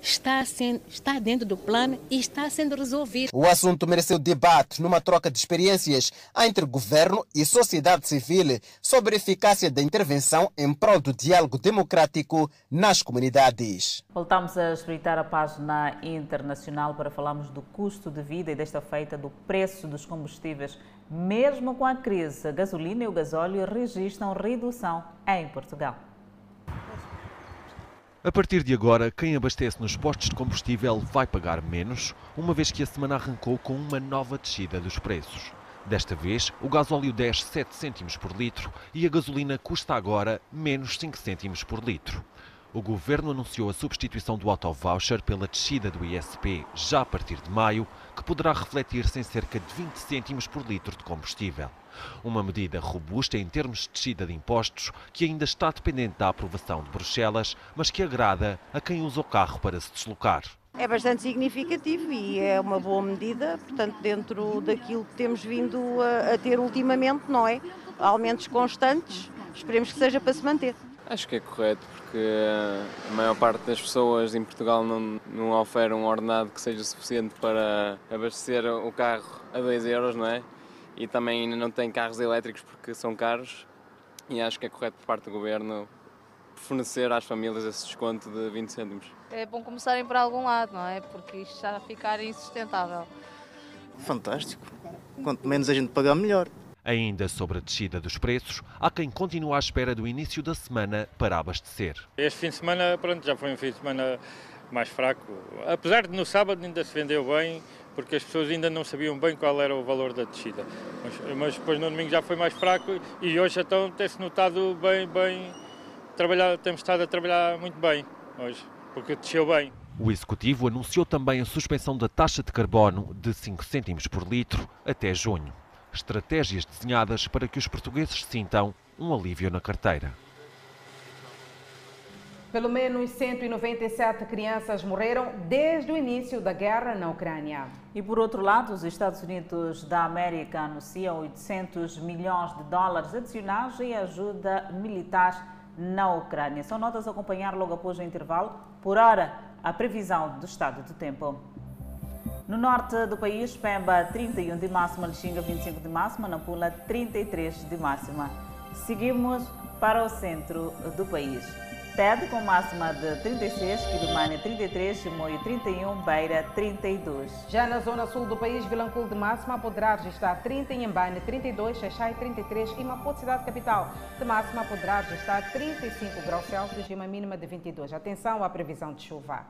está, sendo, está dentro do plano e está sendo resolvido. O assunto mereceu debate numa troca de experiências entre governo e sociedade civil sobre a eficácia da intervenção em prol do diálogo democrático nas comunidades. Voltamos a espreitar a página internacional para falarmos do custo de vida e desta feita do preço dos combustíveis. Mesmo com a crise, a gasolina e o gasóleo registram redução em Portugal. A partir de agora, quem abastece nos postos de combustível vai pagar menos, uma vez que a semana arrancou com uma nova descida dos preços. Desta vez, o gasóleo desce 7 cêntimos por litro e a gasolina custa agora menos 5 cêntimos por litro. O governo anunciou a substituição do auto-voucher pela descida do ISP já a partir de maio, que poderá refletir-se em cerca de 20 cêntimos por litro de combustível. Uma medida robusta em termos de descida de impostos que ainda está dependente da aprovação de Bruxelas, mas que agrada a quem usa o carro para se deslocar. É bastante significativo e é uma boa medida, portanto, dentro daquilo que temos vindo a, a ter ultimamente, não é? Aumentos constantes, esperemos que seja para se manter. Acho que é correto, porque a maior parte das pessoas em Portugal não, não oferece um ordenado que seja suficiente para abastecer o carro a 2 euros, não é? E também ainda não tem carros elétricos porque são caros e acho que é correto por parte do Governo fornecer às famílias esse desconto de 20 cêntimos. É bom começarem por algum lado, não é? Porque isto está a ficar insustentável. Fantástico. Quanto menos a gente pagar, melhor. Ainda sobre a descida dos preços, há quem continua à espera do início da semana para abastecer. Este fim de semana, pronto, já foi um fim de semana mais fraco. Apesar de no sábado ainda se vendeu bem, porque as pessoas ainda não sabiam bem qual era o valor da descida. Mas, mas depois no domingo já foi mais fraco e hoje então tem-se notado bem, bem, trabalhar, temos estado a trabalhar muito bem hoje, porque desceu bem. O Executivo anunciou também a suspensão da taxa de carbono de 5 cêntimos por litro até junho estratégias desenhadas para que os portugueses sintam um alívio na carteira. Pelo menos 197 crianças morreram desde o início da guerra na Ucrânia. E por outro lado, os Estados Unidos da América anunciam 800 milhões de dólares adicionais em ajuda militar na Ucrânia. São notas a acompanhar logo após o intervalo. Por hora, a previsão do estado do tempo. No norte do país, Pemba 31 de máxima, Lixinga 25 de máxima, Nampula 33 de máxima. Seguimos para o centro do país. Tede com máxima de 36, Quilomane 33, Chimoio 31, Beira 32. Já na zona sul do país, Vilanculo de máxima poderá registrar 30, Inhambane 32, Xaxai 33 e Maputo, cidade capital. De máxima poderá registrar 35 graus Celsius e uma mínima de 22. Atenção à previsão de chuva.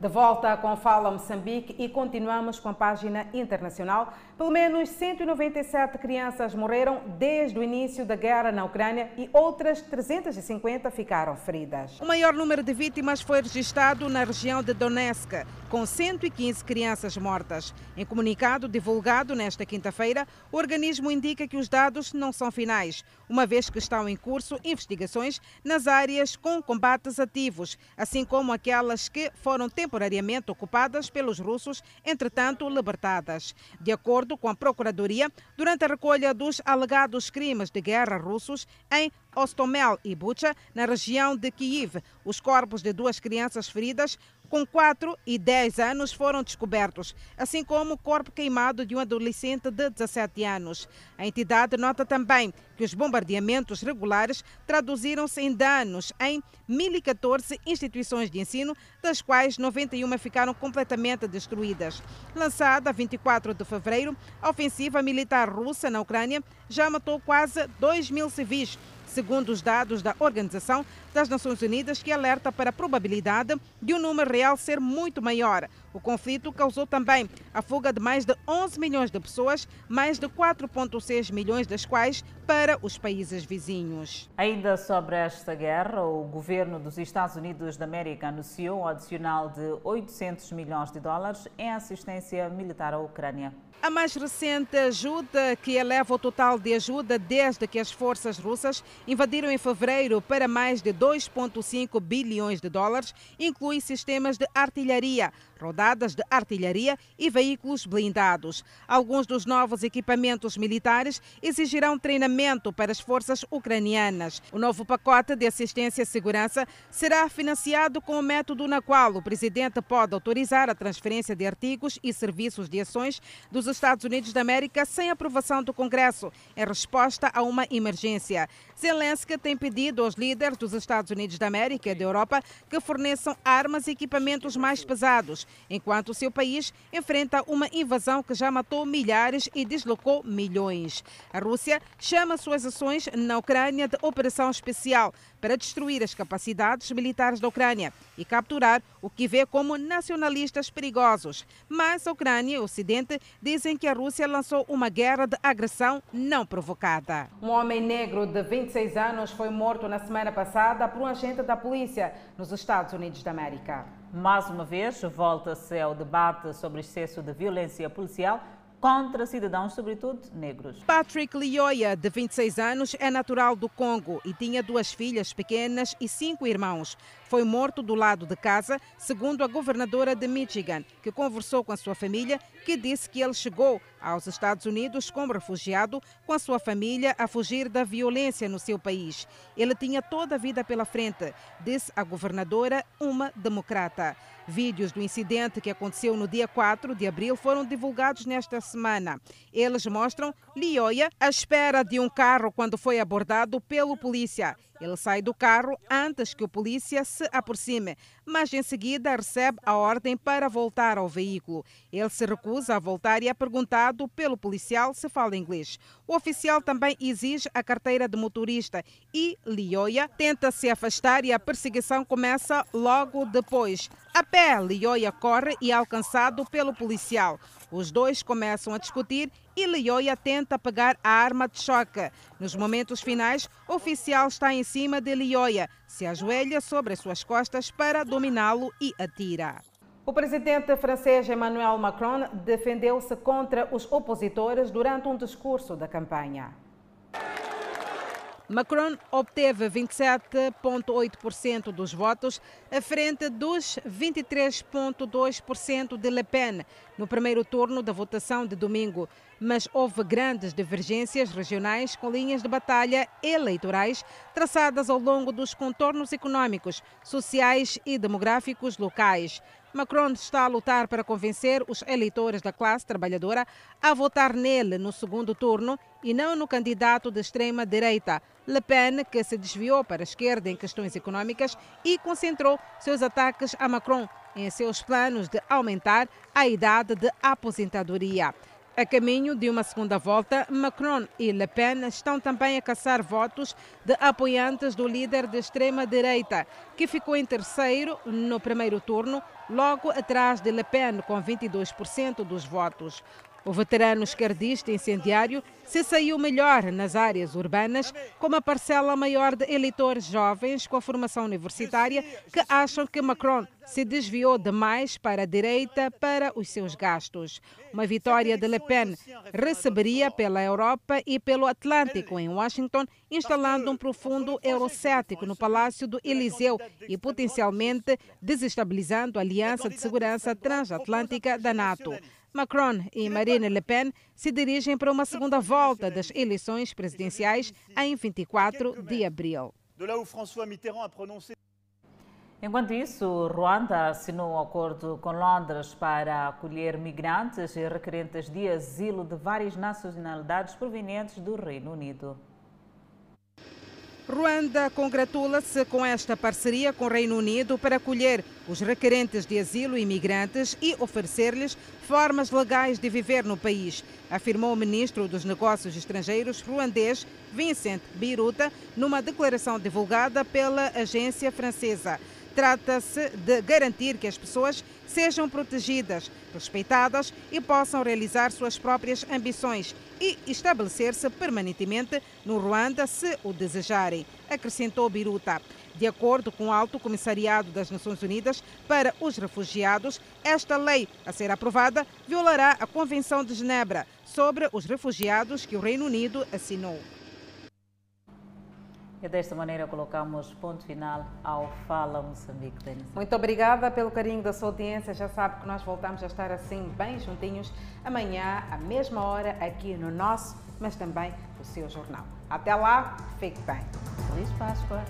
De volta com Fala Moçambique e continuamos com a página internacional. Pelo menos 197 crianças morreram desde o início da guerra na Ucrânia e outras 350 ficaram feridas. O maior número de vítimas foi registrado na região de Donetsk. Com 115 crianças mortas. Em comunicado divulgado nesta quinta-feira, o organismo indica que os dados não são finais, uma vez que estão em curso investigações nas áreas com combates ativos, assim como aquelas que foram temporariamente ocupadas pelos russos, entretanto libertadas. De acordo com a Procuradoria, durante a recolha dos alegados crimes de guerra russos em Ostomel e Bucha, na região de Kiev. Os corpos de duas crianças feridas com 4 e 10 anos foram descobertos, assim como o corpo queimado de um adolescente de 17 anos. A entidade nota também que os bombardeamentos regulares traduziram-se em danos em 1.014 instituições de ensino, das quais 91 ficaram completamente destruídas. Lançada a 24 de fevereiro, a ofensiva militar russa na Ucrânia já matou quase 2 mil civis segundo os dados da Organização das Nações Unidas, que alerta para a probabilidade de o um número real ser muito maior. O conflito causou também a fuga de mais de 11 milhões de pessoas, mais de 4,6 milhões das quais para os países vizinhos. Ainda sobre esta guerra, o governo dos Estados Unidos da América anunciou um adicional de 800 milhões de dólares em assistência militar à Ucrânia. A mais recente ajuda, que eleva o total de ajuda desde que as forças russas invadiram em fevereiro para mais de 2,5 bilhões de dólares, inclui sistemas de artilharia, rodadas de artilharia e veículos blindados. Alguns dos novos equipamentos militares exigirão treinamento para as forças ucranianas. O novo pacote de assistência e segurança será financiado com o método na qual o presidente pode autorizar a transferência de artigos e serviços de ações dos Estados Unidos da América sem aprovação do Congresso, em resposta a uma emergência. Zelensky tem pedido aos líderes dos Estados Unidos da América e da Europa que forneçam armas e equipamentos mais pesados, enquanto seu país enfrenta uma invasão que já matou milhares e deslocou milhões. A Rússia chama suas ações na Ucrânia de operação especial para destruir as capacidades militares da Ucrânia e capturar o que vê como nacionalistas perigosos. Mas a Ucrânia e o Ocidente dizem que a Rússia lançou uma guerra de agressão não provocada. Um homem negro de 26 anos foi morto na semana passada por um agente da polícia nos Estados Unidos da América. Mais uma vez, volta-se ao debate sobre excesso de violência policial contra cidadãos, sobretudo negros. Patrick Lioya, de 26 anos, é natural do Congo e tinha duas filhas pequenas e cinco irmãos. Foi morto do lado de casa, segundo a governadora de Michigan, que conversou com a sua família, que disse que ele chegou aos Estados Unidos como refugiado com a sua família a fugir da violência no seu país. Ele tinha toda a vida pela frente, disse a governadora, uma democrata. Vídeos do incidente que aconteceu no dia 4 de abril foram divulgados nesta semana. Eles mostram Lioia à espera de um carro quando foi abordado pelo polícia. Ele sai do carro antes que o polícia se aproxime, mas em seguida recebe a ordem para voltar ao veículo. Ele se recusa a voltar e é perguntado pelo policial se fala inglês. O oficial também exige a carteira de motorista e Lioia tenta se afastar e a perseguição começa logo depois. A pé, Lioia corre e é alcançado pelo policial. Os dois começam a discutir e Lioia tenta pegar a arma de choque. Nos momentos finais, o oficial está em cima de Lioia, se ajoelha sobre as suas costas para dominá-lo e atira. O presidente francês Emmanuel Macron defendeu-se contra os opositores durante um discurso da campanha. Macron obteve 27,8% dos votos, à frente dos 23,2% de Le Pen no primeiro turno da votação de domingo. Mas houve grandes divergências regionais com linhas de batalha eleitorais traçadas ao longo dos contornos econômicos, sociais e demográficos locais. Macron está a lutar para convencer os eleitores da classe trabalhadora a votar nele no segundo turno e não no candidato de extrema-direita, Le Pen, que se desviou para a esquerda em questões econômicas e concentrou seus ataques a Macron em seus planos de aumentar a idade de aposentadoria. A caminho de uma segunda volta, Macron e Le Pen estão também a caçar votos de apoiantes do líder de extrema-direita, que ficou em terceiro no primeiro turno, logo atrás de Le Pen, com 22% dos votos. O veterano esquerdista incendiário se saiu melhor nas áreas urbanas, com uma parcela maior de eleitores jovens com a formação universitária que acham que Macron se desviou demais para a direita para os seus gastos. Uma vitória de Le Pen receberia pela Europa e pelo Atlântico em Washington, instalando um profundo eurocético no Palácio do Eliseu e potencialmente desestabilizando a Aliança de Segurança Transatlântica da NATO. Macron e Marine Le Pen se dirigem para uma segunda volta das eleições presidenciais em 24 de abril. Enquanto isso, Ruanda assinou um acordo com Londres para acolher migrantes e requerentes de asilo de várias nacionalidades provenientes do Reino Unido. Ruanda congratula-se com esta parceria com o Reino Unido para acolher os requerentes de asilo e imigrantes e oferecer-lhes formas legais de viver no país, afirmou o ministro dos Negócios Estrangeiros ruandês Vincent Biruta numa declaração divulgada pela agência francesa. Trata-se de garantir que as pessoas sejam protegidas, respeitadas e possam realizar suas próprias ambições e estabelecer-se permanentemente no Ruanda se o desejarem, acrescentou Biruta. De acordo com o Alto Comissariado das Nações Unidas para os Refugiados, esta lei a ser aprovada violará a Convenção de Genebra sobre os refugiados que o Reino Unido assinou. E desta maneira colocamos ponto final ao Fala Moçambique, Denise. Muito obrigada pelo carinho da sua audiência. Já sabe que nós voltamos a estar assim bem juntinhos amanhã, à mesma hora, aqui no nosso, mas também no seu jornal. Até lá, fique bem. Feliz Páscoa.